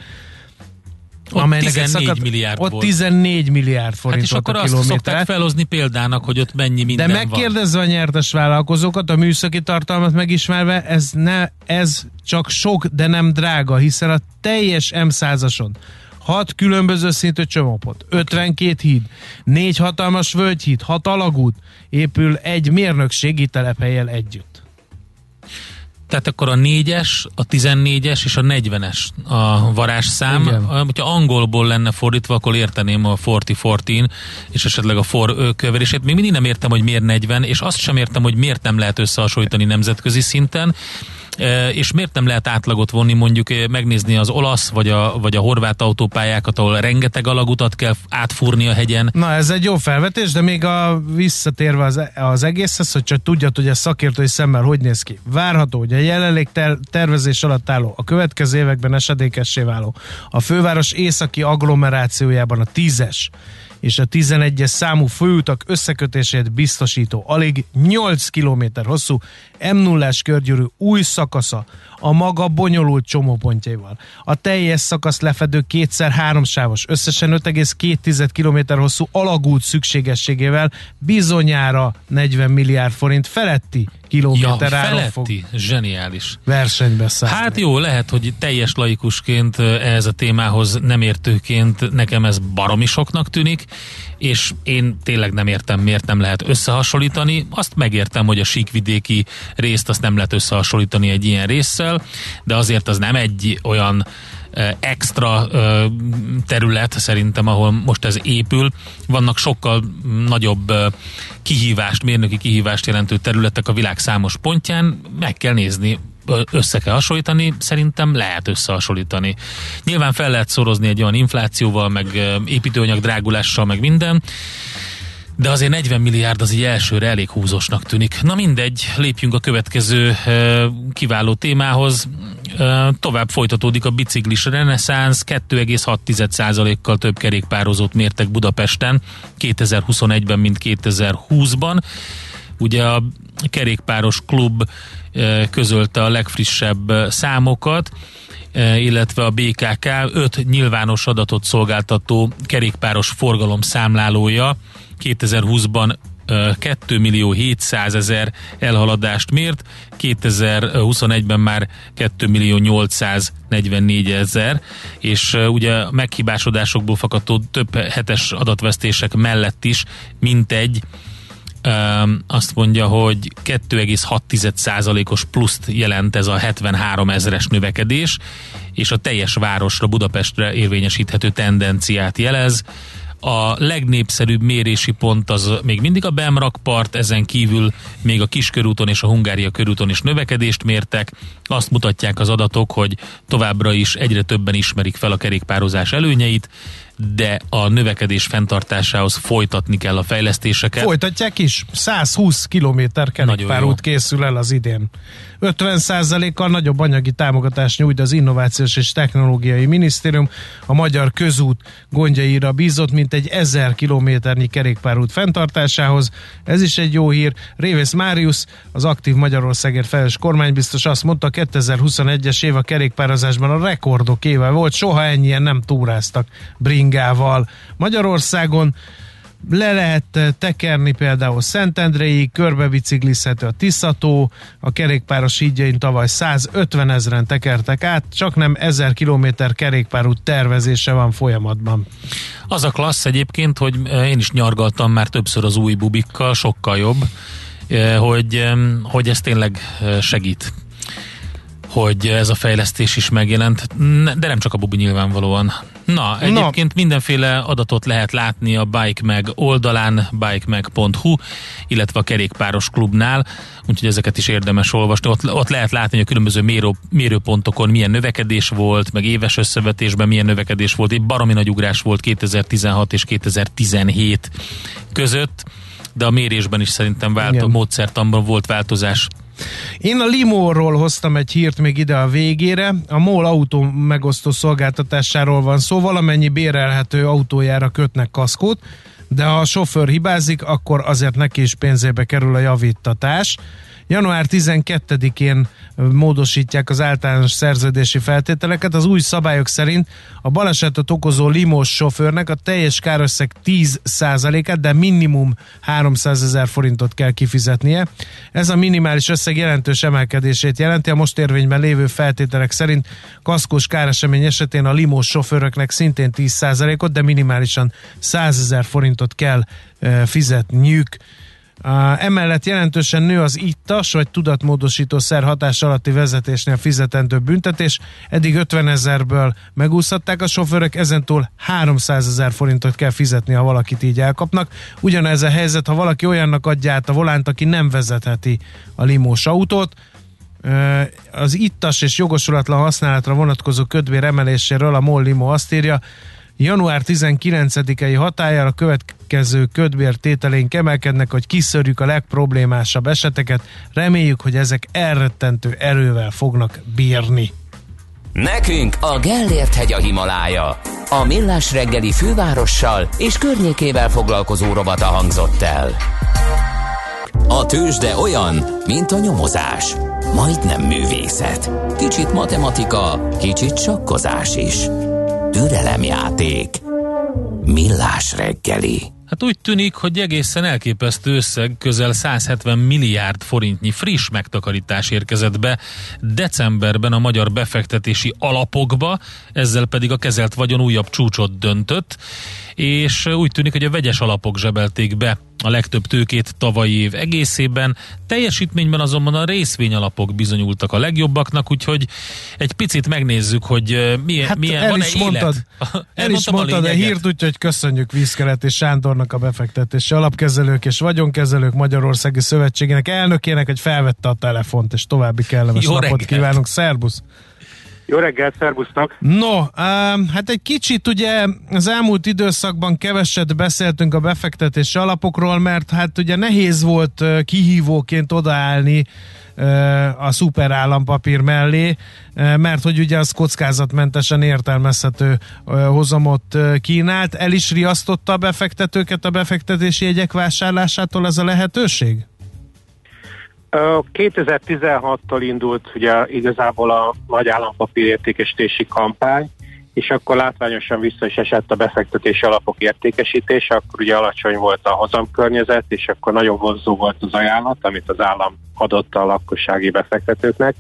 Ott amelynek egy 14 szakadt- milliárd Ott volt. 14 milliárd forint Hát és akkor a azt szokták felhozni példának, hogy ott mennyi De minden van. megkérdezve a nyertes vállalkozókat, a műszaki tartalmat megismerve, ez, ne, ez csak sok, de nem drága, hiszen a teljes M100-ason 6 különböző szintű csomópont, 52 híd, 4 hatalmas völgyhíd, 6 alagút épül egy mérnökségi telephelyel együtt. Tehát akkor a 4-es, a 14-es és a 40-es a varázsszám. Igen. Hogyha angolból lenne fordítva, akkor érteném a 40-14 és esetleg a for köverését. Még mindig nem értem, hogy miért 40, és azt sem értem, hogy miért nem lehet összehasonlítani nemzetközi szinten. És miért nem lehet átlagot vonni, mondjuk megnézni az olasz vagy a, vagy a horvát autópályákat, ahol rengeteg alagutat kell átfúrni a hegyen. Na, ez egy jó felvetés, de még a visszatérve az, az egészhez, hogy csak tudjad, hogy a szakértői szemmel hogy néz ki. Várható, hogy a jelenleg ter- tervezés alatt álló, a következő években esedékessé váló, a főváros északi agglomerációjában a 10-es és a 11-es számú főutak összekötését biztosító, alig 8 km hosszú m 0 körgyűrű új szakasza a maga bonyolult csomópontjaival. A teljes szakasz lefedő kétszer háromsávos, összesen 5,2 km hosszú alagút szükségességével bizonyára 40 milliárd forint feletti Ja, kilométer áron fog zseniális. versenybe szállni. Hát jó, lehet, hogy teljes laikusként eh, ehhez a témához nem értőként nekem ez baromi soknak tűnik, és én tényleg nem értem, miért nem lehet összehasonlítani. Azt megértem, hogy a síkvidéki részt azt nem lehet összehasonlítani egy ilyen résszel, de azért az nem egy olyan extra terület szerintem, ahol most ez épül. Vannak sokkal nagyobb kihívást, mérnöki kihívást jelentő területek a világ számos pontján. Meg kell nézni, össze kell hasonlítani, szerintem lehet összehasonlítani. Nyilván fel lehet szorozni egy olyan inflációval, meg építőanyag drágulással, meg minden, de azért 40 milliárd az így elsőre elég húzósnak tűnik. Na mindegy, lépjünk a következő kiváló témához. Tovább folytatódik a biciklis reneszánsz, 2,6%-kal több kerékpározót mértek Budapesten 2021-ben, mint 2020-ban. Ugye a kerékpáros klub közölte a legfrissebb számokat, illetve a BKK 5 nyilvános adatot szolgáltató kerékpáros forgalom számlálója 2020-ban ö, 2 millió 700 ezer elhaladást mért, 2021-ben már 2 millió 844 ezer, és ugye meghibásodásokból fakadó több hetes adatvesztések mellett is mintegy Öm, azt mondja, hogy 2,6%-os pluszt jelent ez a 73 ezeres növekedés, és a teljes városra, Budapestre érvényesíthető tendenciát jelez. A legnépszerűbb mérési pont az még mindig a Bemrakpart, ezen kívül még a Kiskörúton és a Hungária körúton is növekedést mértek. Azt mutatják az adatok, hogy továbbra is egyre többen ismerik fel a kerékpározás előnyeit, de a növekedés fenntartásához folytatni kell a fejlesztéseket. Folytatják is. 120 kilométer Nagyon jó. kerékpárút készül el az idén. 50%-kal nagyobb anyagi támogatást nyújt az Innovációs és Technológiai Minisztérium. A Magyar Közút gondjaira bízott, mint egy 1000 kilométernyi kerékpárút fenntartásához. Ez is egy jó hír. Révész Máriusz, az aktív Magyarországért felelős kormánybiztos azt mondta, 2021-es év a kerékpározásban a rekordok éve volt, soha ennyien nem túráztak bringával. Magyarországon le lehet eh, tekerni például Szentendréig, körbebiciklizhető a Tiszató, a kerékpáros hídjain tavaly 150 ezeren tekertek át, csak nem 1000 kilométer kerékpárút tervezése van folyamatban. Az a klassz egyébként, hogy eh, én is nyargaltam már többször az új bubikkal, sokkal jobb, eh, hogy, hogy ez tényleg segít hogy ez a fejlesztés is megjelent, de nem csak a bubi nyilvánvalóan. Na, egyébként mindenféle adatot lehet látni a Bike Mag oldalán, bikemag.hu, illetve a kerékpáros klubnál, úgyhogy ezeket is érdemes olvasni. Ott, ott lehet látni, hogy a különböző mérő, mérőpontokon milyen növekedés volt, meg éves összevetésben milyen növekedés volt. Egy baromi nagy ugrás volt 2016 és 2017 között, de a mérésben is szerintem vált, a módszertanban volt változás. Én a Limóról hoztam egy hírt még ide a végére. A MOL autó megosztó szolgáltatásáról van szó. Valamennyi bérelhető autójára kötnek kaszkót, de ha a sofőr hibázik, akkor azért neki is pénzébe kerül a javítatás. Január 12-én módosítják az általános szerződési feltételeket. Az új szabályok szerint a balesetet okozó limós sofőrnek a teljes kárösszeg 10%-át, de minimum 300 ezer forintot kell kifizetnie. Ez a minimális összeg jelentős emelkedését jelenti. A most érvényben lévő feltételek szerint kaszkós káresemény esetén a limós sofőröknek szintén 10%-ot, de minimálisan 100 ezer forintot kell fizetniük. Emellett jelentősen nő az ittas vagy tudatmódosító szer hatás alatti vezetésnél fizetendő büntetés. Eddig 50 ezerből megúszhatták a sofőrök, ezentúl 300 ezer forintot kell fizetni, ha valakit így elkapnak. Ugyanez a helyzet, ha valaki olyannak adja át a volánt, aki nem vezetheti a limós autót. Az ittas és jogosulatlan használatra vonatkozó ködbér emeléséről a MOL Limo azt írja, január 19-i hatájára következő ködbér tételénk emelkednek, hogy kiszörjük a legproblémásabb eseteket. Reméljük, hogy ezek elrettentő erővel fognak bírni. Nekünk a Gellért hegy a Himalája. A Millás reggeli fővárossal és környékével foglalkozó rovata hangzott el. A tőzsde olyan, mint a nyomozás. Majdnem művészet. Kicsit matematika, kicsit sakkozás is. Türelemjáték. Millás reggeli. Hát úgy tűnik, hogy egészen elképesztő összeg, közel 170 milliárd forintnyi friss megtakarítás érkezett be decemberben a magyar befektetési alapokba, ezzel pedig a kezelt vagyon újabb csúcsot döntött, és úgy tűnik, hogy a vegyes alapok zsebelték be a legtöbb tőkét tavalyi év egészében. Teljesítményben azonban a részvényalapok bizonyultak a legjobbaknak, úgyhogy egy picit megnézzük, hogy milyen, Hát milyen el van-e is mondtad, élet. el is a mondtad a lényeget. hírt, úgyhogy köszönjük Vízkeret és Sándornak a befektetési alapkezelők és vagyonkezelők Magyarországi Szövetségének elnökének, hogy felvette a telefont, és további kellemes Jó napot reggelt. kívánunk. Szerbusz! Jó reggelt, szervusznak! No, hát egy kicsit ugye az elmúlt időszakban keveset beszéltünk a befektetési alapokról, mert hát ugye nehéz volt kihívóként odaállni a szuper állampapír mellé, mert hogy ugye az kockázatmentesen értelmezhető hozamot kínált. El is riasztotta a befektetőket a befektetési jegyek vásárlásától ez a lehetőség? Ö, 2016-tól indult ugye igazából a nagy állampapír értékesítési kampány, és akkor látványosan vissza is esett a befektetési alapok értékesítése, akkor ugye alacsony volt a hozamkörnyezet, és akkor nagyon vonzó volt az ajánlat, amit az állam adott a lakossági befektetőknek.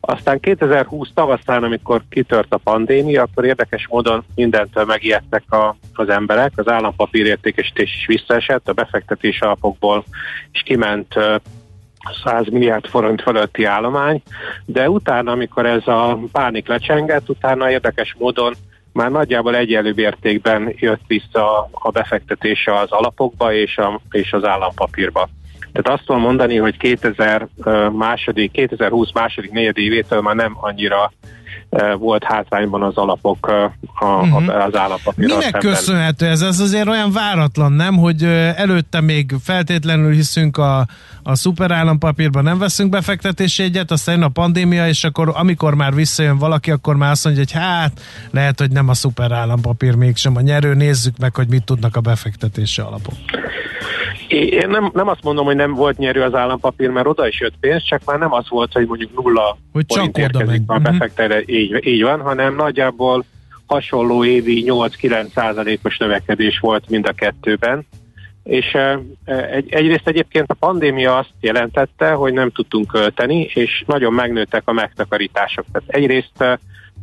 Aztán 2020 tavaszán, amikor kitört a pandémia, akkor érdekes módon mindentől megijedtek a, az emberek, az állampapír értékesítés is visszaesett, a befektetési alapokból is kiment 100 milliárd forint fölötti állomány, de utána, amikor ez a pánik lecsengett, utána érdekes módon már nagyjából egyenlő értékben jött vissza a befektetése az alapokba és, a, és az állampapírba. Tehát azt tudom mondani, hogy 2000 ö, második, 2020 második negyedévétől már nem annyira volt hátrányban az alapok a, a, az állampapírral Minek szemben. köszönhető ez? Ez azért olyan váratlan, nem? Hogy előtte még feltétlenül hiszünk a, a szuper állampapírban, nem veszünk befektetési egyet, aztán jön a pandémia, és akkor amikor már visszajön valaki, akkor már azt mondja, hogy hát lehet, hogy nem a szuper állampapír mégsem a nyerő, nézzük meg, hogy mit tudnak a befektetési alapok. Én nem, nem azt mondom, hogy nem volt nyerő az állampapír, mert oda is jött pénz, csak már nem az volt, hogy mondjuk nulla Hogy forint érkezik már Mhm. befektetőre, így, így van, hanem nagyjából hasonló évi 8-9 százalékos növekedés volt mind a kettőben. És egy, egyrészt egyébként a pandémia azt jelentette, hogy nem tudtunk költeni, és nagyon megnőttek a megtakarítások. Tehát egyrészt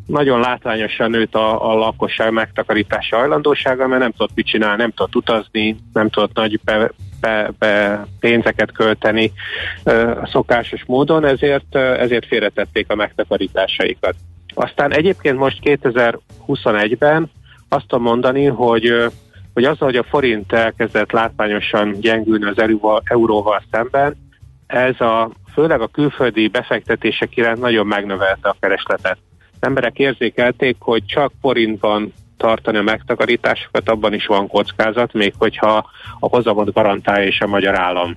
nagyon látványosan nőtt a, a lakosság megtakarítási hajlandósága, mert nem tudott mit csinálni, nem tudott utazni, nem tudott nagy be, be, pénzeket költeni ö, szokásos módon, ezért, ezért félretették a megtakarításaikat. Aztán egyébként most 2021-ben azt tudom mondani, hogy hogy azzal, hogy a forint elkezdett látványosan gyengülni az euróval, euróval szemben, ez a főleg a külföldi befektetések iránt nagyon megnövelte a keresletet. Az emberek érzékelték, hogy csak forintban tartani a megtakarításokat, abban is van kockázat, még hogyha a hozamot garantálja és a magyar állam.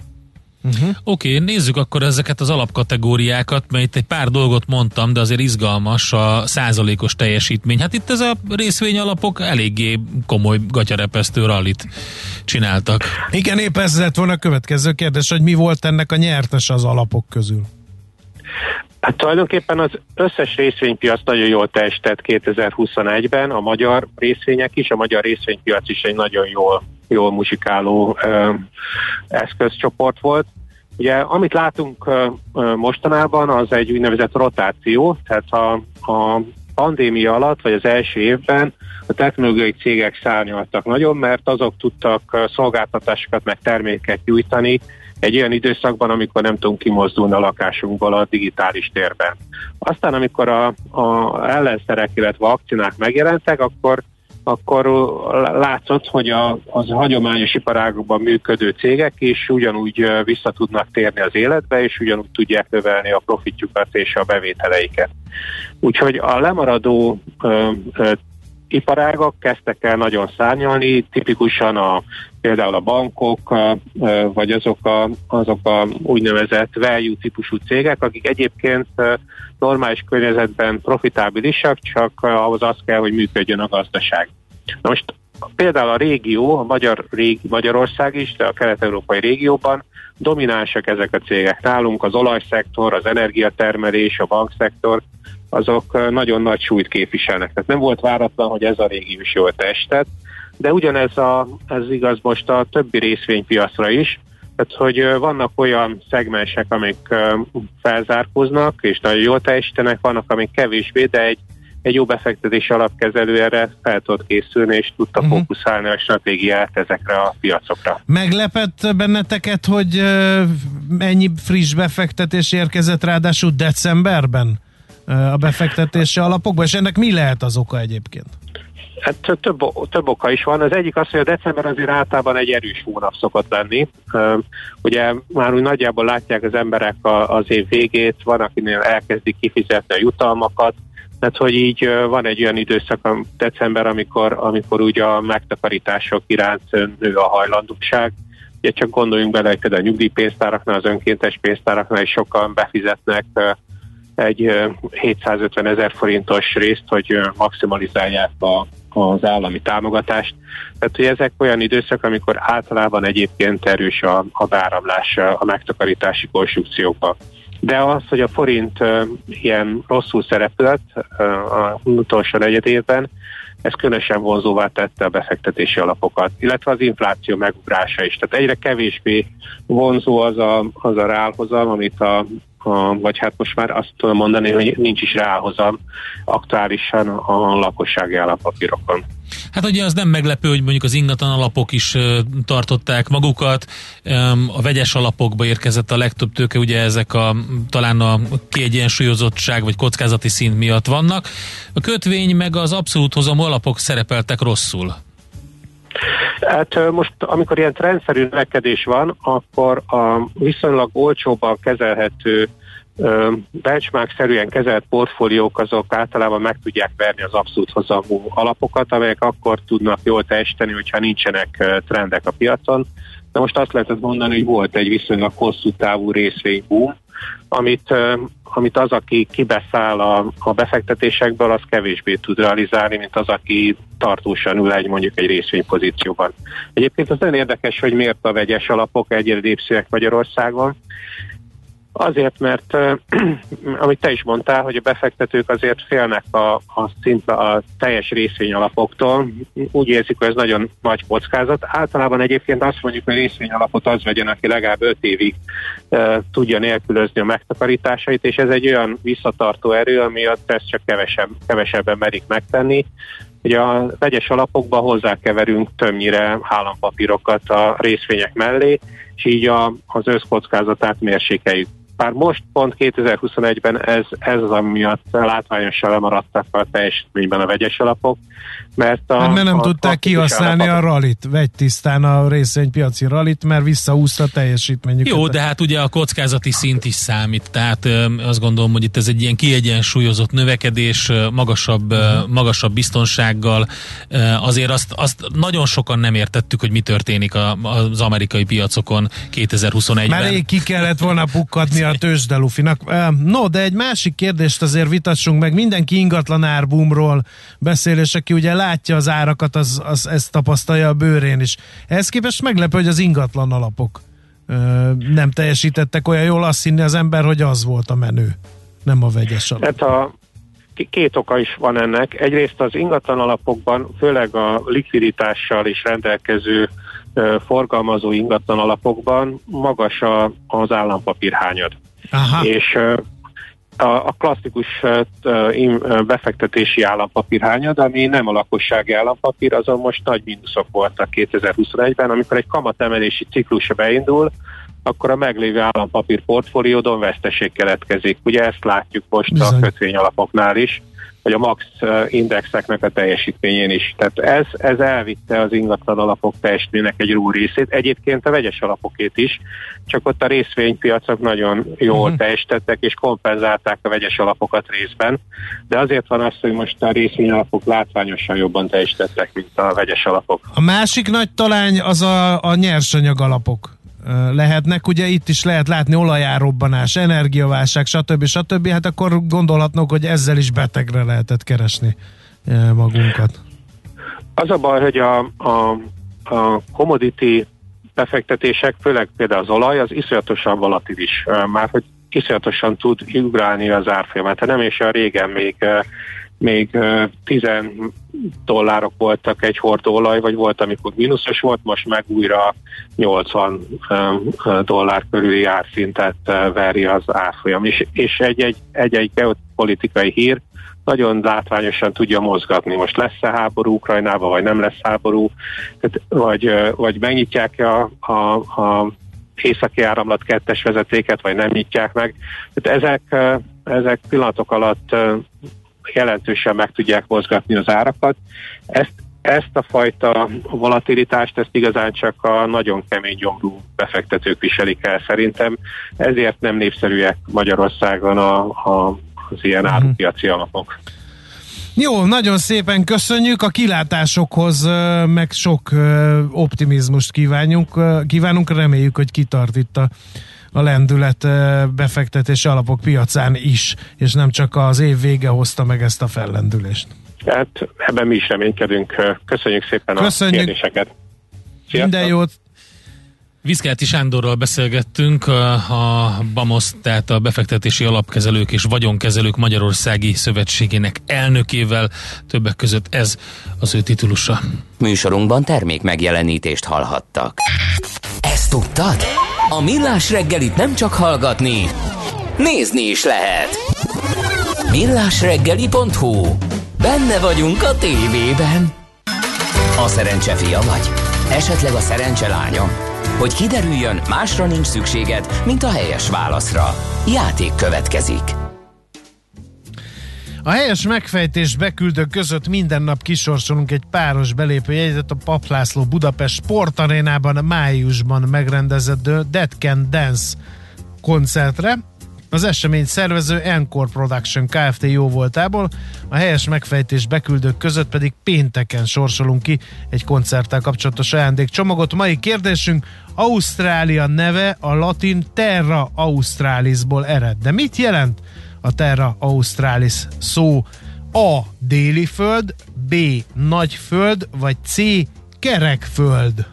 Oké, okay, nézzük akkor ezeket az alapkategóriákat, mert itt egy pár dolgot mondtam, de azért izgalmas a százalékos teljesítmény. Hát itt ez a részvényalapok eléggé komoly gatyarepesztő rallit csináltak. Igen, épp ez lett volna a következő kérdés, hogy mi volt ennek a nyertes az alapok közül. Hát tulajdonképpen az összes részvénypiac nagyon jól teljesített 2021-ben, a magyar részvények is, a magyar részvénypiac is egy nagyon jól, jól muzsikáló ö, eszközcsoport volt. Ugye, amit látunk ö, mostanában, az egy úgynevezett rotáció, tehát a, a pandémia alatt, vagy az első évben a technológiai cégek szárnyaltak nagyon, mert azok tudtak szolgáltatásokat meg terméket nyújtani, egy olyan időszakban, amikor nem tudunk kimozdulni a lakásunkból a digitális térben. Aztán, amikor a, a ellenszerek, illetve vakcinák megjelentek, akkor akkor látszott, hogy a, az hagyományos iparágokban működő cégek is ugyanúgy vissza tudnak térni az életbe, és ugyanúgy tudják növelni a profitjukat és a bevételeiket. Úgyhogy a lemaradó ö, ö, iparágak kezdtek el nagyon szárnyalni, tipikusan a, például a bankok, vagy azok a, azok a úgynevezett value típusú cégek, akik egyébként normális környezetben profitábilisak, csak ahhoz az kell, hogy működjön a gazdaság. Na most például a régió, a Magyar, régi, Magyarország is, de a kelet-európai régióban dominánsak ezek a cégek. Nálunk az olajszektor, az energiatermelés, a bankszektor, azok nagyon nagy súlyt képviselnek. Tehát nem volt váratlan, hogy ez a régió is jól testet, de ugyanez a, ez igaz most a többi részvénypiacra is, tehát hogy vannak olyan szegmensek, amik felzárkóznak, és nagyon jól teljesítenek, vannak, amik kevésbé, de egy egy jó befektetési alapkezelő erre fel tudott készülni, és tudta uh-huh. fókuszálni a stratégiát ezekre a piacokra. Meglepett benneteket, hogy ennyi friss befektetés érkezett ráadásul decemberben a befektetési alapokba, és ennek mi lehet az oka egyébként? Hát tö- több, több oka is van. Az egyik az, hogy a december azért általában egy erős hónap szokott lenni. Ugye már úgy nagyjából látják az emberek a- az év végét, van, akinél elkezdik kifizetni a jutalmakat, tehát, hogy így van egy olyan időszak, a december, amikor, amikor úgy a megtakarítások iránt nő a hajlandóság. Ugye csak gondoljunk bele, hogy például a nyugdíjpénztáraknál, az önkéntes pénztáraknál is sokan befizetnek egy ö, 750 ezer forintos részt, hogy maximalizálják a, az állami támogatást. Tehát, hogy ezek olyan időszak, amikor általában egyébként erős a, a beáramlás a megtakarítási konstrukciókba. De az, hogy a forint ilyen rosszul szerepelt a utolsó negyed évben, ez különösen vonzóvá tette a befektetési alapokat, illetve az infláció megugrása is. Tehát egyre kevésbé vonzó az a, az a reálhozam, amit a, vagy hát most már azt tudom mondani, hogy nincs is reálhozam aktuálisan a lakossági állampapírokon. Hát ugye az nem meglepő, hogy mondjuk az ingatlan alapok is tartották magukat, a vegyes alapokba érkezett a legtöbb tőke, ugye ezek a talán a kiegyensúlyozottság vagy kockázati szint miatt vannak. A kötvény meg az abszolút hozamú alapok szerepeltek rosszul. Hát most, amikor ilyen trendszerű növekedés van, akkor a viszonylag olcsóban kezelhető benchmark-szerűen kezelt portfóliók azok általában meg tudják verni az abszolút hozamú alapokat, amelyek akkor tudnak jól teljesíteni, hogyha nincsenek trendek a piacon. De most azt lehetett mondani, hogy volt egy viszonylag hosszú távú részvényboom, amit, amit az, aki kibeszáll a, a befektetésekből, az kevésbé tud realizálni, mint az, aki tartósan ül egy mondjuk egy részvénypozícióban. Egyébként az nagyon érdekes, hogy miért a vegyes alapok egyre népszerűek Magyarországon. Azért, mert amit te is mondtál, hogy a befektetők azért félnek a, a, szinte a teljes részvényalapoktól. Úgy érzik, hogy ez nagyon nagy kockázat. Általában egyébként azt mondjuk, hogy részvényalapot az vegyen, aki legalább 5 évig uh, tudja nélkülözni a megtakarításait, és ez egy olyan visszatartó erő, ami ezt csak kevesebb, kevesebben merik megtenni. Ugye a vegyes alapokba hozzákeverünk többnyire állampapírokat a részvények mellé, és így a, az összkockázatát mérsékeljük. Bár most pont 2021-ben ez, ez az, ami miatt látványosan lemaradtak a teljesítményben a vegyes alapok, mert a, Hát mert nem a tudták klasszikus kihasználni a rallit, vegy tisztán a részvénypiaci rallit, mert visszaúszta a teljesítményüket. Jó, de hát ugye a kockázati szint is számít, tehát azt gondolom, hogy itt ez egy ilyen kiegyensúlyozott növekedés, magasabb, ö, magasabb biztonsággal. Azért azt, azt nagyon sokan nem értettük, hogy mi történik a, az amerikai piacokon 2021-ben. Már rég ki kellett volna pukkadni a tőzsdelufinak. No, de egy másik kérdést azért vitassunk meg. Mindenki ingatlan árboomról beszél, és aki ugye látja az árakat, az, az ezt tapasztalja a bőrén is. Ehhez képest meglepő, hogy az ingatlan alapok ö, nem teljesítettek olyan jól, azt hinni az ember, hogy az volt a menő, nem a vegyes alap. Hát a két oka is van ennek. Egyrészt az ingatlan alapokban, főleg a likviditással is rendelkező forgalmazó ingatlan alapokban magas a, az állampapírhányad. Aha, És a, klasszikus befektetési állampapírhányad, ami nem a lakossági állampapír, azon most nagy mínuszok voltak 2021-ben, amikor egy kamatemelési ciklus beindul, akkor a meglévő állampapír portfóliódon veszteség keletkezik. Ugye ezt látjuk most Bizony. a kötvényalapoknál is, vagy a max indexeknek a teljesítményén is. Tehát ez, ez elvitte az ingatlan alapok teljesítménynek egy jó részét, egyébként a vegyes alapokét is, csak ott a részvénypiacok nagyon jól uh-huh. teljesítettek, és kompenzálták a vegyes alapokat részben, de azért van az, hogy most a részvényalapok látványosan jobban teljesítettek, mint a vegyes alapok. A másik nagy talány az a, a nyersanyag alapok lehetnek. Ugye itt is lehet látni olajárobbanás, energiaválság, stb. stb. Hát akkor gondolhatnok, hogy ezzel is betegre lehetett keresni magunkat. Az a baj, hogy a, a, a commodity befektetések, főleg például az olaj, az iszonyatosan volatilis, már hogy iszonyatosan tud ugrálni az árfolyamát. Hát nem és a régen még még ö, 10 dollárok voltak egy hordó olaj, vagy volt, amikor mínuszos volt, most meg újra 80 ö, ö, dollár körüli árszintet veri az árfolyam. És, egy-egy, egy-egy geopolitikai hír, nagyon látványosan tudja mozgatni. Most lesz-e háború Ukrajnában, vagy nem lesz háború, vagy, vagy megnyitják a, a, a északi áramlat kettes vezetéket, vagy nem nyitják meg. Tehát ezek, ezek pillanatok alatt jelentősen meg tudják mozgatni az árakat. Ezt, ezt a fajta volatilitást, ezt igazán csak a nagyon kemény gyomrú befektetők viselik el szerintem, ezért nem népszerűek Magyarországon a, a, az ilyen Mhm. árupiaci alapok. Jó, nagyon szépen köszönjük a kilátásokhoz, meg sok optimizmust kívánunk, kívánunk, reméljük, hogy kitart itt a, a lendület befektetési alapok piacán is, és nem csak az év vége hozta meg ezt a fellendülést. Tehát ebben mi is reménykedünk. Köszönjük szépen Köszönjük. a kérdéseket. Sziasztok. Minden jót! Viszkelti Sándorral beszélgettünk, a, a BAMOS, tehát a Befektetési Alapkezelők és Vagyonkezelők Magyarországi Szövetségének elnökével, többek között ez az ő titulusa. Műsorunkban termék megjelenítést hallhattak. Ezt tudtad? A Millás reggelit nem csak hallgatni, nézni is lehet. Millásreggeli.hu Benne vagyunk a tévében. A szerencse fia vagy? Esetleg a szerencse lánya? Hogy kiderüljön, másra nincs szükséged, mint a helyes válaszra. Játék következik. A helyes megfejtés beküldők között minden nap kisorsolunk egy páros belépőjegyet a Paplászló Budapest Sportarénában májusban megrendezett The Dead Can Dance koncertre. Az esemény szervező Encore Production Kft. jó voltából, a helyes megfejtés beküldők között pedig pénteken sorsolunk ki egy koncerttel kapcsolatos ajándékcsomagot. Mai kérdésünk, Ausztrália neve a latin Terra Australisból ered. De mit jelent a Terra Australis szó? A. Déli föld, B. Nagy föld, vagy C. Kerekföld.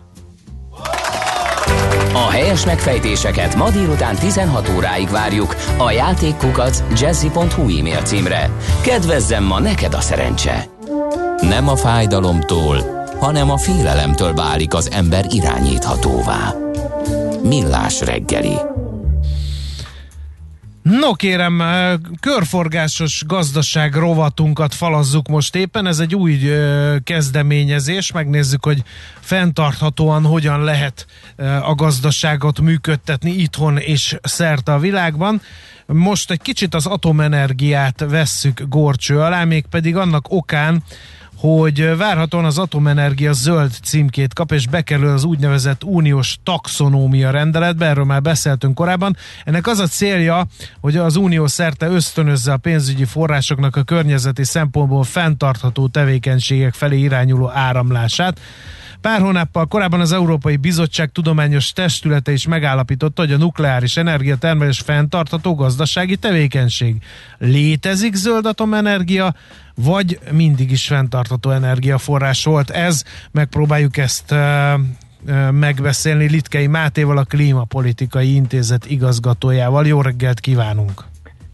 A helyes megfejtéseket ma délután 16 óráig várjuk a játékkukac jazzy.hu e-mail címre. Kedvezzem ma neked a szerencse! Nem a fájdalomtól, hanem a félelemtől válik az ember irányíthatóvá. Millás reggeli. No kérem, körforgásos gazdaság rovatunkat falazzuk most éppen. Ez egy új kezdeményezés. Megnézzük, hogy fenntarthatóan hogyan lehet eh, a gazdaságot működtetni itthon és szerte a világban. Most egy kicsit az atomenergiát vesszük górcső alá, mégpedig annak okán, hogy várhatóan az atomenergia zöld címkét kap, és bekerül az úgynevezett uniós taxonómia rendeletbe, erről már beszéltünk korábban. Ennek az a célja, hogy az unió szerte ösztönözze a pénzügyi forrásoknak a környezeti szempontból fenntartható tevékenységek felé irányuló áramlását. Pár hónappal korábban az Európai Bizottság tudományos testülete is megállapította, hogy a nukleáris energiatermelés fenntartható gazdasági tevékenység. Létezik zöld atomenergia, vagy mindig is fenntartható energiaforrás volt ez? Megpróbáljuk ezt megbeszélni Litkei Mátéval, a Klímapolitikai Intézet igazgatójával. Jó reggelt kívánunk!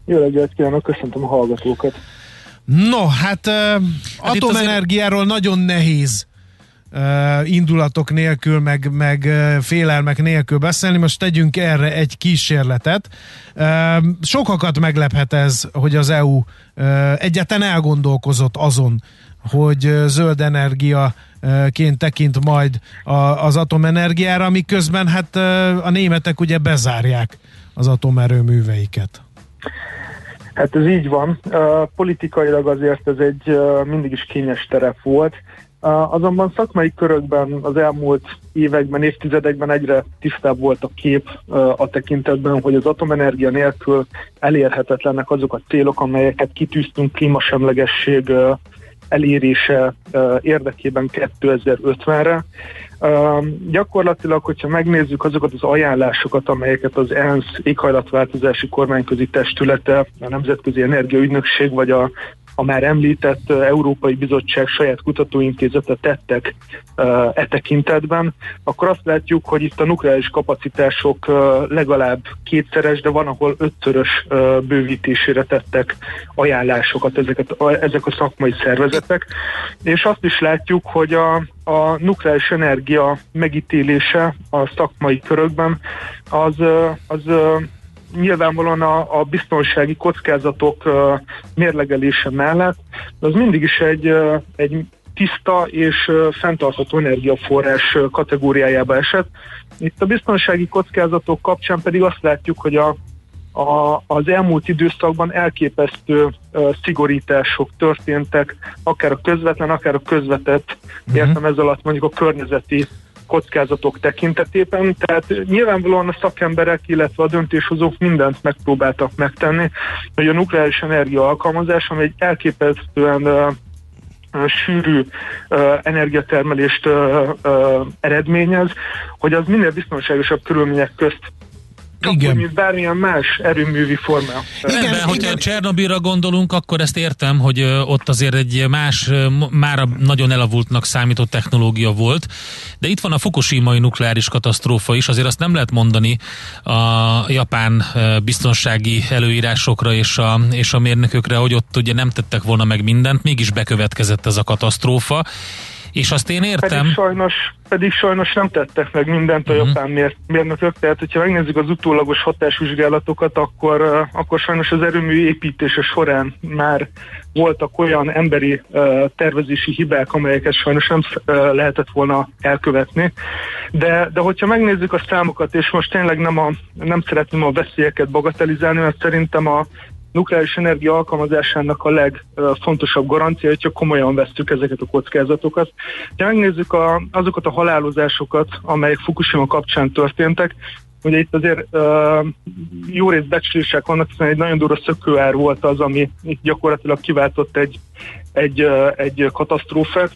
Jó reggelt kívánok, köszöntöm a hallgatókat. No, hát, Hát atomenergiáról nagyon nehéz uh, indulatok nélkül, meg, meg félelmek nélkül beszélni. Most tegyünk erre egy kísérletet. Sokakat meglephet ez, hogy az EU egyáltalán elgondolkozott azon, hogy zöld energiaként tekint majd az atomenergiára, miközben hát a németek ugye bezárják az atomerőműveiket. Hát ez így van. Politikailag azért ez egy mindig is kényes terep volt. Azonban szakmai körökben az elmúlt években, évtizedekben egyre tisztább volt a kép a tekintetben, hogy az atomenergia nélkül elérhetetlenek azok a célok, amelyeket kitűztünk klímasemlegesség elérése érdekében 2050-re. Uh, gyakorlatilag, hogyha megnézzük azokat az ajánlásokat, amelyeket az ENSZ éghajlatváltozási kormányközi testülete, a Nemzetközi Energiaügynökség vagy a a már említett Európai Bizottság saját kutatóintézete tettek e tekintetben, akkor azt látjuk, hogy itt a nukleáris kapacitások legalább kétszeres, de van, ahol ötszörös bővítésére tettek ajánlásokat ezeket, ezek a szakmai szervezetek, és azt is látjuk, hogy a, a nukleáris energia megítélése a szakmai körökben az, az nyilvánvalóan a, a biztonsági kockázatok uh, mérlegelése mellett az mindig is egy, uh, egy tiszta és fenntartható energiaforrás kategóriájába esett. Itt a biztonsági kockázatok kapcsán pedig azt látjuk, hogy a, a, az elmúlt időszakban elképesztő uh, szigorítások történtek, akár a közvetlen, akár a közvetett, uh-huh. értem ez alatt mondjuk a környezeti kockázatok tekintetében. Tehát nyilvánvalóan a szakemberek, illetve a döntéshozók mindent megpróbáltak megtenni, hogy a nukleáris energia alkalmazás, ami egy elképesztően sűrű energiatermelést eredményez, hogy az minél biztonságosabb körülmények közt igen. mint bármilyen más erőművi forma. Igen, Rendben, hogyha Csernobylra gondolunk, akkor ezt értem, hogy ott azért egy más, már nagyon elavultnak számított technológia volt, de itt van a Fukushima-i nukleáris katasztrófa is, azért azt nem lehet mondani a japán biztonsági előírásokra és a, és a mérnökökre, hogy ott ugye nem tettek volna meg mindent, mégis bekövetkezett ez a katasztrófa, és azt én értem. Pedig sajnos, pedig sajnos nem tettek meg mindent a uh-huh. japán mér, mérnökök, tehát hogyha megnézzük az utólagos hatásvizsgálatokat, akkor, akkor sajnos az erőmű építése során már voltak olyan emberi uh, tervezési hibák, amelyeket sajnos nem uh, lehetett volna elkövetni. De, de hogyha megnézzük a számokat, és most tényleg nem, a, nem szeretném a veszélyeket bagatelizálni, mert szerintem a nukleáris energia alkalmazásának a legfontosabb garancia, hogy csak komolyan vesztük ezeket a kockázatokat. Ha megnézzük a, azokat a halálozásokat, amelyek Fukushima kapcsán történtek, Ugye itt azért uh, jó rész becslések vannak, hiszen egy nagyon durva szökőár volt az, ami itt gyakorlatilag kiváltott egy, egy, uh, egy katasztrófát.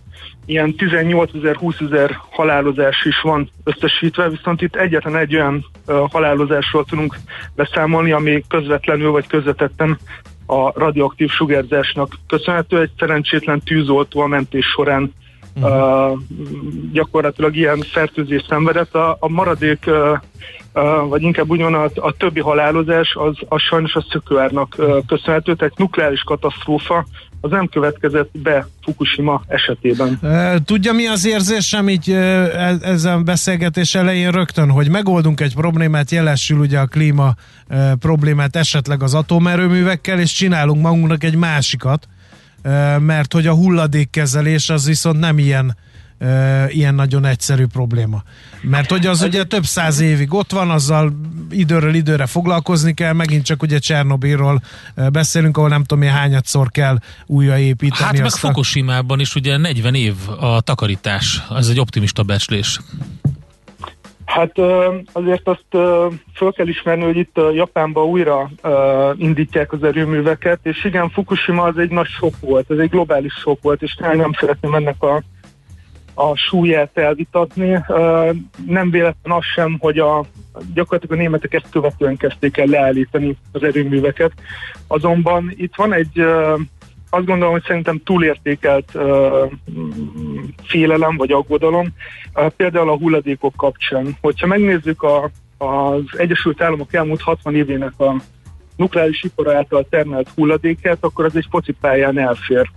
Ilyen 18 ezer, 20 ezer halálozás is van összesítve, viszont itt egyetlen egy olyan uh, halálozásról tudunk beszámolni, ami közvetlenül vagy közvetetten a radioaktív sugárzásnak köszönhető. Egy szerencsétlen tűzoltó a mentés során uh-huh. uh, gyakorlatilag ilyen fertőzés szenvedett. A, a maradék uh, vagy inkább úgy a, a többi halálozás az, az sajnos a szökőárnak köszönhető, tehát nukleáris katasztrófa az nem következett be Fukushima esetében. Tudja mi az érzésem így e, ezen beszélgetés elején rögtön, hogy megoldunk egy problémát, jelesül ugye a klíma problémát esetleg az atomerőművekkel, és csinálunk magunknak egy másikat, mert hogy a hulladékkezelés az viszont nem ilyen ilyen nagyon egyszerű probléma. Mert hogy az ugye több száz évig ott van, azzal időről időre foglalkozni kell, megint csak ugye Csernobilról beszélünk, ahol nem tudom, hányadszor kell újraépíteni. Hát meg Fukushima-ban is ugye 40 év a takarítás, ez egy optimista becslés. Hát azért azt föl kell ismerni, hogy itt Japánban újra indítják az erőműveket, és igen, Fukushima az egy nagy sok volt, ez egy globális sok volt, és nem szeretném ennek a a súlyát elvitatni. Nem véletlen az sem, hogy a, gyakorlatilag a németek ezt követően kezdték el leállítani az erőműveket. Azonban itt van egy, azt gondolom, hogy szerintem túlértékelt félelem vagy aggodalom, például a hulladékok kapcsán. Hogyha megnézzük a, az Egyesült Államok elmúlt 60 évének a nukleáris ipar által termelt hulladéket, akkor az egy focipályán elfér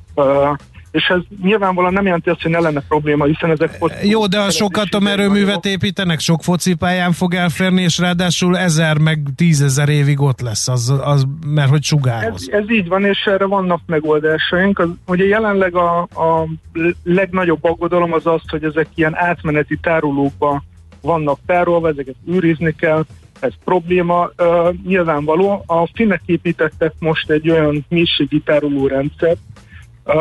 és ez nyilvánvalóan nem jelenti azt, hogy ne lenne probléma, hiszen ezek... Jó, de ha sok atomerőművet építenek, sok focipályán fog elférni, és ráadásul ezer meg tízezer évig ott lesz, az, az mert hogy sugároz. Ez, ez így van, és erre vannak megoldásaink. Az, ugye jelenleg a, a legnagyobb aggodalom az az, hogy ezek ilyen átmeneti tárolókba vannak tárolva, ezeket őrizni kell, ez probléma. Uh, nyilvánvaló, a finnek építettek most egy olyan mélységi tároló rendszert, uh,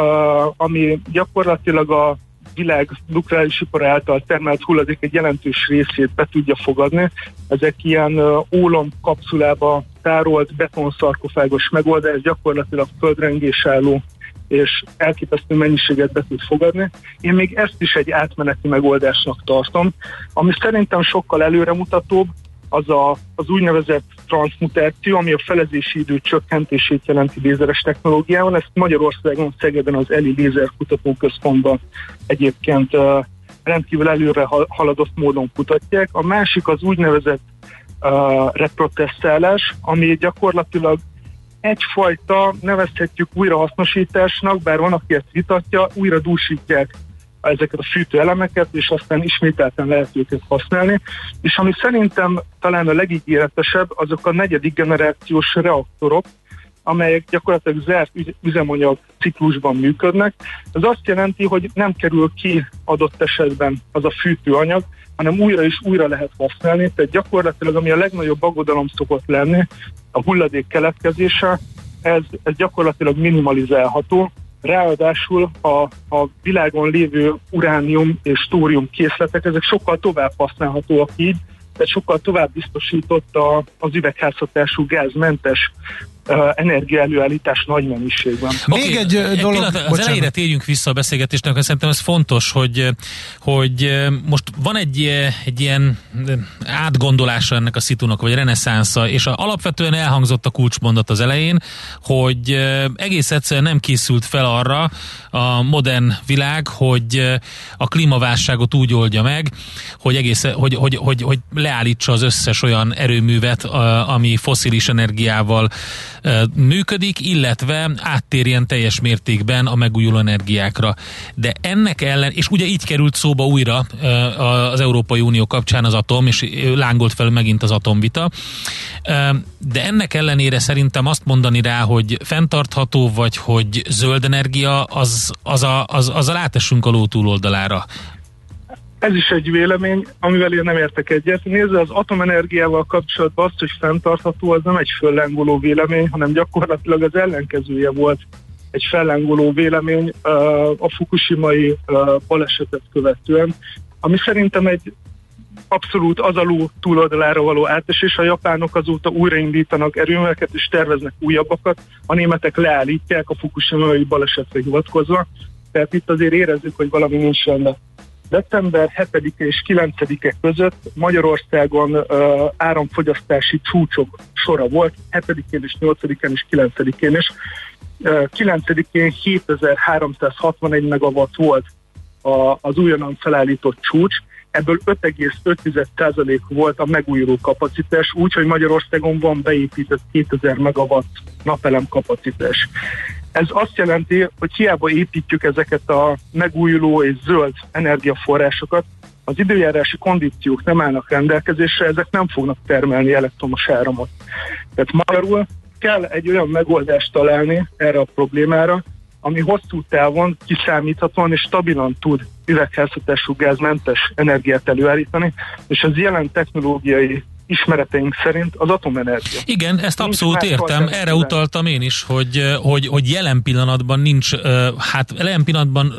ami gyakorlatilag a világ nukleáris ipar által termelt hulladék egy jelentős részét be tudja fogadni. Ezek ilyen uh, ólom kapszulába tárolt betonszarkofágos megoldás, gyakorlatilag földrengés álló és elképesztő mennyiséget be tud fogadni. Én még ezt is egy átmeneti megoldásnak tartom, ami szerintem sokkal előremutatóbb, az a, az úgynevezett transmutáció, ami a felezési idő csökkentését jelenti lézeres technológiával. Ezt Magyarországon, Szegeden az Eli Lézer Kutatóközpontban egyébként rendkívül előre haladott módon kutatják. A másik az úgynevezett uh, reprotestálás, ami gyakorlatilag egyfajta, nevezhetjük újrahasznosításnak, bár van, aki ezt vitatja, újra dúsítják ezeket a fűtőelemeket, és aztán ismételten lehet őket használni. És ami szerintem talán a legígéretesebb, azok a negyedik generációs reaktorok, amelyek gyakorlatilag zárt üz- üzemanyag ciklusban működnek. Ez azt jelenti, hogy nem kerül ki adott esetben az a fűtőanyag, hanem újra és újra lehet használni. Tehát gyakorlatilag, ami a legnagyobb aggodalom szokott lenni, a hulladék keletkezése, ez, ez gyakorlatilag minimalizálható. Ráadásul a, a világon lévő uránium és tórium készletek, ezek sokkal tovább használhatóak így, tehát sokkal tovább biztosított a, az üvegházhatású gázmentes energiaelőállítás nagy mennyiségben. Még egy, ö, dolog- pillanat, az elejére térjünk vissza a beszélgetésnek, mert szerintem ez fontos, hogy, hogy most van egy, egy ilyen átgondolása ennek a szitunak, vagy reneszánsza, és a, alapvetően elhangzott a kulcsmondat az elején, hogy egész egyszerűen nem készült fel arra a modern világ, hogy a klímaválságot úgy oldja meg, hogy, egész, hogy, hogy, hogy, hogy leállítsa az összes olyan erőművet, ami foszilis energiával működik, illetve áttérjen teljes mértékben a megújuló energiákra. De ennek ellen, és ugye így került szóba újra az Európai Unió kapcsán az atom, és lángolt fel megint az atomvita. De ennek ellenére szerintem azt mondani rá, hogy fenntartható vagy hogy zöld energia, az, az, a, az, az a látessünk a ló túloldalára. Ez is egy vélemény, amivel én nem értek egyet. Nézze, az atomenergiával kapcsolatban azt, hogy fenntartható, az nem egy föllengoló vélemény, hanem gyakorlatilag az ellenkezője volt egy fellángoló vélemény a fukushimai balesetet követően, ami szerintem egy abszolút az alul túloldalára való átesés. A japánok azóta újraindítanak erőműveket és terveznek újabbakat, a németek leállítják a fukushimai balesetre hivatkozva, tehát itt azért érezzük, hogy valami nincs rendben. December 7-e és 9-e között Magyarországon uh, áramfogyasztási csúcsok sora volt, 7-én és 8-án és 9-én is. Uh, 9-én 7361 megawatt volt a, az újonnan felállított csúcs, ebből 5,5% volt a megújuló kapacitás, úgyhogy Magyarországon van beépített 2000 megawatt napelem kapacitás. Ez azt jelenti, hogy hiába építjük ezeket a megújuló és zöld energiaforrásokat, az időjárási kondíciók nem állnak rendelkezésre, ezek nem fognak termelni elektromos áramot. Tehát magyarul kell egy olyan megoldást találni erre a problémára, ami hosszú távon kiszámíthatóan és stabilan tud üvegházhatású gázmentes energiát előállítani, és az jelen technológiai ismereteink szerint az atomenergia. Igen, ezt Nincs abszolút értem, erre utaltam én is, hogy, hogy, hogy jelen pillanatban nincs, hát jelen pillanatban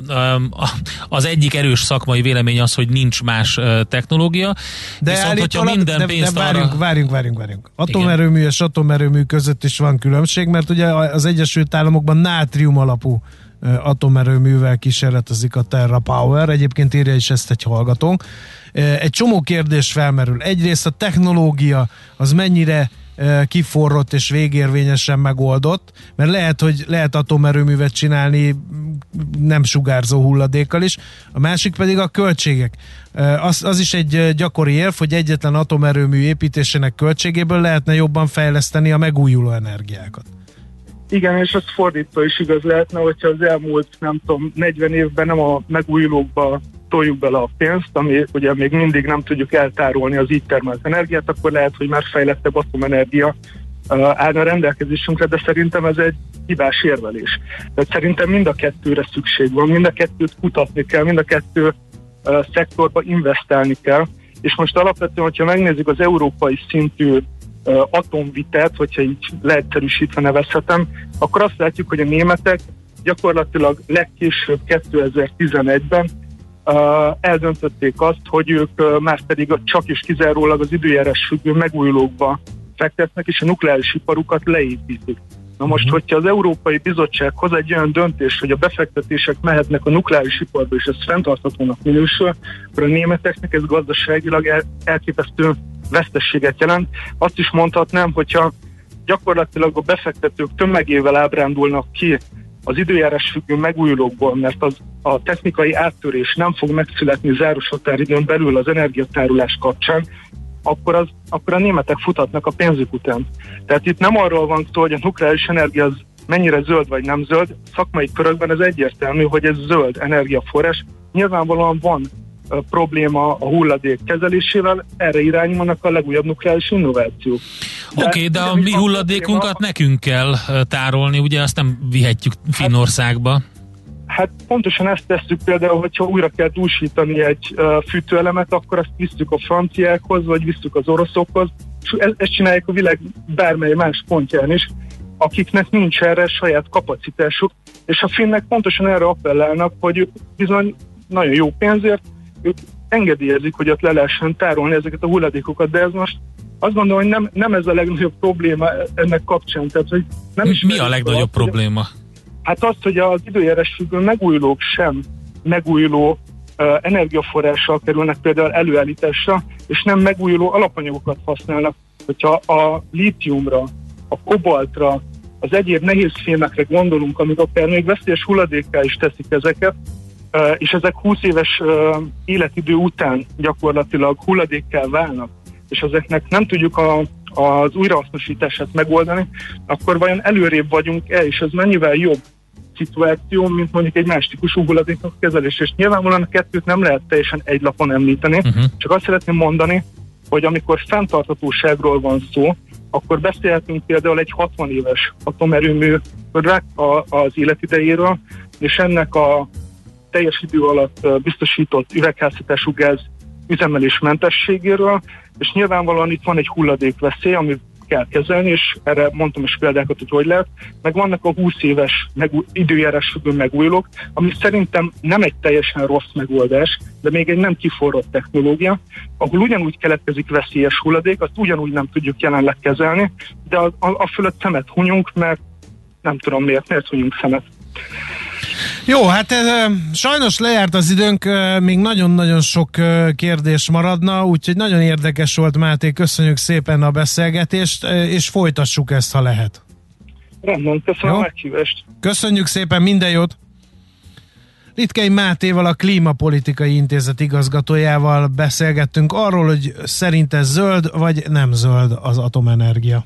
az egyik erős szakmai vélemény az, hogy nincs más technológia, De viszont hogyha minden de, pénzt de várjunk, arra... várjunk, várjunk, várjunk. Atomerőmű és atomerőmű között is van különbség, mert ugye az Egyesült Államokban nátrium alapú atomerőművel kísérletezik a Terra Power, egyébként írja is ezt egy hallgatónk. Egy csomó kérdés felmerül. Egyrészt a technológia az mennyire kiforrott és végérvényesen megoldott, mert lehet, hogy lehet atomerőművet csinálni nem sugárzó hulladékkal is, a másik pedig a költségek. Az, az is egy gyakori érv, hogy egyetlen atomerőmű építésének költségéből lehetne jobban fejleszteni a megújuló energiákat. Igen, és az fordítva is igaz lehetne, hogyha az elmúlt, nem tudom, 40 évben nem a megújulókba toljuk bele a pénzt, ami ugye még mindig nem tudjuk eltárolni az így termelt energiát, akkor lehet, hogy már fejlettebb atomenergia állna rendelkezésünkre, de szerintem ez egy hibás érvelés. Tehát szerintem mind a kettőre szükség van, mind a kettőt kutatni kell, mind a kettő szektorba investálni kell, és most alapvetően, hogyha megnézzük az európai szintű atomvitát, hogyha így leegyszerűsítve nevezhetem, akkor azt látjuk, hogy a németek gyakorlatilag legkésőbb 2011-ben uh, eldöntötték azt, hogy ők uh, már pedig csak és kizárólag az időjárás függő megújulókba fektetnek, és a nukleáris iparukat leépítik. Na most, hogyha az Európai Bizottság hoz egy olyan döntést, hogy a befektetések mehetnek a nukleáris iparba, és ez fenntarthatónak minősül, akkor a németeknek ez gazdaságilag el, elképesztő vesztességet jelent. Azt is mondhatnám, hogyha gyakorlatilag a befektetők tömegével ábrándulnak ki az időjárás függő megújulókból, mert az a technikai áttörés nem fog megszületni záros határidőn belül az energiatárolás kapcsán, akkor, az, akkor a németek futatnak a pénzük után. Tehát itt nem arról van szó, hogy a nukleáris energia az mennyire zöld vagy nem zöld, szakmai körökben ez egyértelmű, hogy ez zöld energiaforrás, nyilvánvalóan van probléma a hulladék kezelésével, erre irányulnak a legújabb nukleáris innovációk. Oké, okay, de a mi hulladékunkat probléma- nekünk kell tárolni, ugye azt nem vihetjük Finnországba. Hát pontosan ezt tesszük például, hogyha újra kell dúsítani egy uh, fűtőelemet, akkor azt visszük a franciákhoz, vagy visszük az oroszokhoz, és e- ezt csinálják a világ bármely más pontján is, akiknek nincs erre saját kapacitásuk, és a finnek pontosan erre appellálnak, hogy bizony nagyon jó pénzért, ők engedélyezik, hogy ott le lehessen tárolni ezeket a hulladékokat, de ez most azt gondolom, hogy nem, nem ez a legnagyobb probléma ennek kapcsán. Tehát, hogy nem Mi ismerjük a legnagyobb azt, probléma? Hát azt, hogy az időjárás függő megújulók sem megújuló uh, energiaforrással kerülnek például előállításra, és nem megújuló alapanyagokat használnak. Hogyha a lítiumra, a kobaltra, az egyéb nehéz fémekre gondolunk, amik akár még veszélyes hulladékká is teszik ezeket, és ezek 20 éves életidő után gyakorlatilag hulladékká válnak, és ezeknek nem tudjuk a, az újrahasznosítását megoldani, akkor vajon előrébb vagyunk-e, és ez mennyivel jobb szituáció, mint mondjuk egy más típusú hulladékok kezelés. És nyilvánvalóan a kettőt nem lehet teljesen egy lapon említeni, Uh-huh. csak azt szeretném mondani, hogy amikor fenntarthatóságról van szó, akkor beszélhetünk például egy 60 éves atomerőmű az életidejéről, és ennek a teljes idő alatt biztosított üvegházhatású gáz üzemelésmentességéről, és nyilvánvalóan itt van egy hulladékveszély, amit kell kezelni, és erre mondtam is példákat, hogy hogy lehet, meg vannak a 20 éves megú- időjárás megújulók, ami szerintem nem egy teljesen rossz megoldás, de még egy nem kiforrott technológia, ahol ugyanúgy keletkezik veszélyes hulladék, azt ugyanúgy nem tudjuk jelenleg kezelni, de a, a, a fölött szemet hunyunk, mert nem tudom miért, miért hunyunk szemet. Jó, hát ez, sajnos lejárt az időnk, még nagyon-nagyon sok kérdés maradna, úgyhogy nagyon érdekes volt, Máté, köszönjük szépen a beszélgetést, és folytassuk ezt, ha lehet. Rendben, köszönöm Jó. a meghívást. Köszönjük szépen, minden jót! Litkei Mátéval, a Klímapolitikai Intézet igazgatójával beszélgettünk arról, hogy szerinte zöld vagy nem zöld az atomenergia.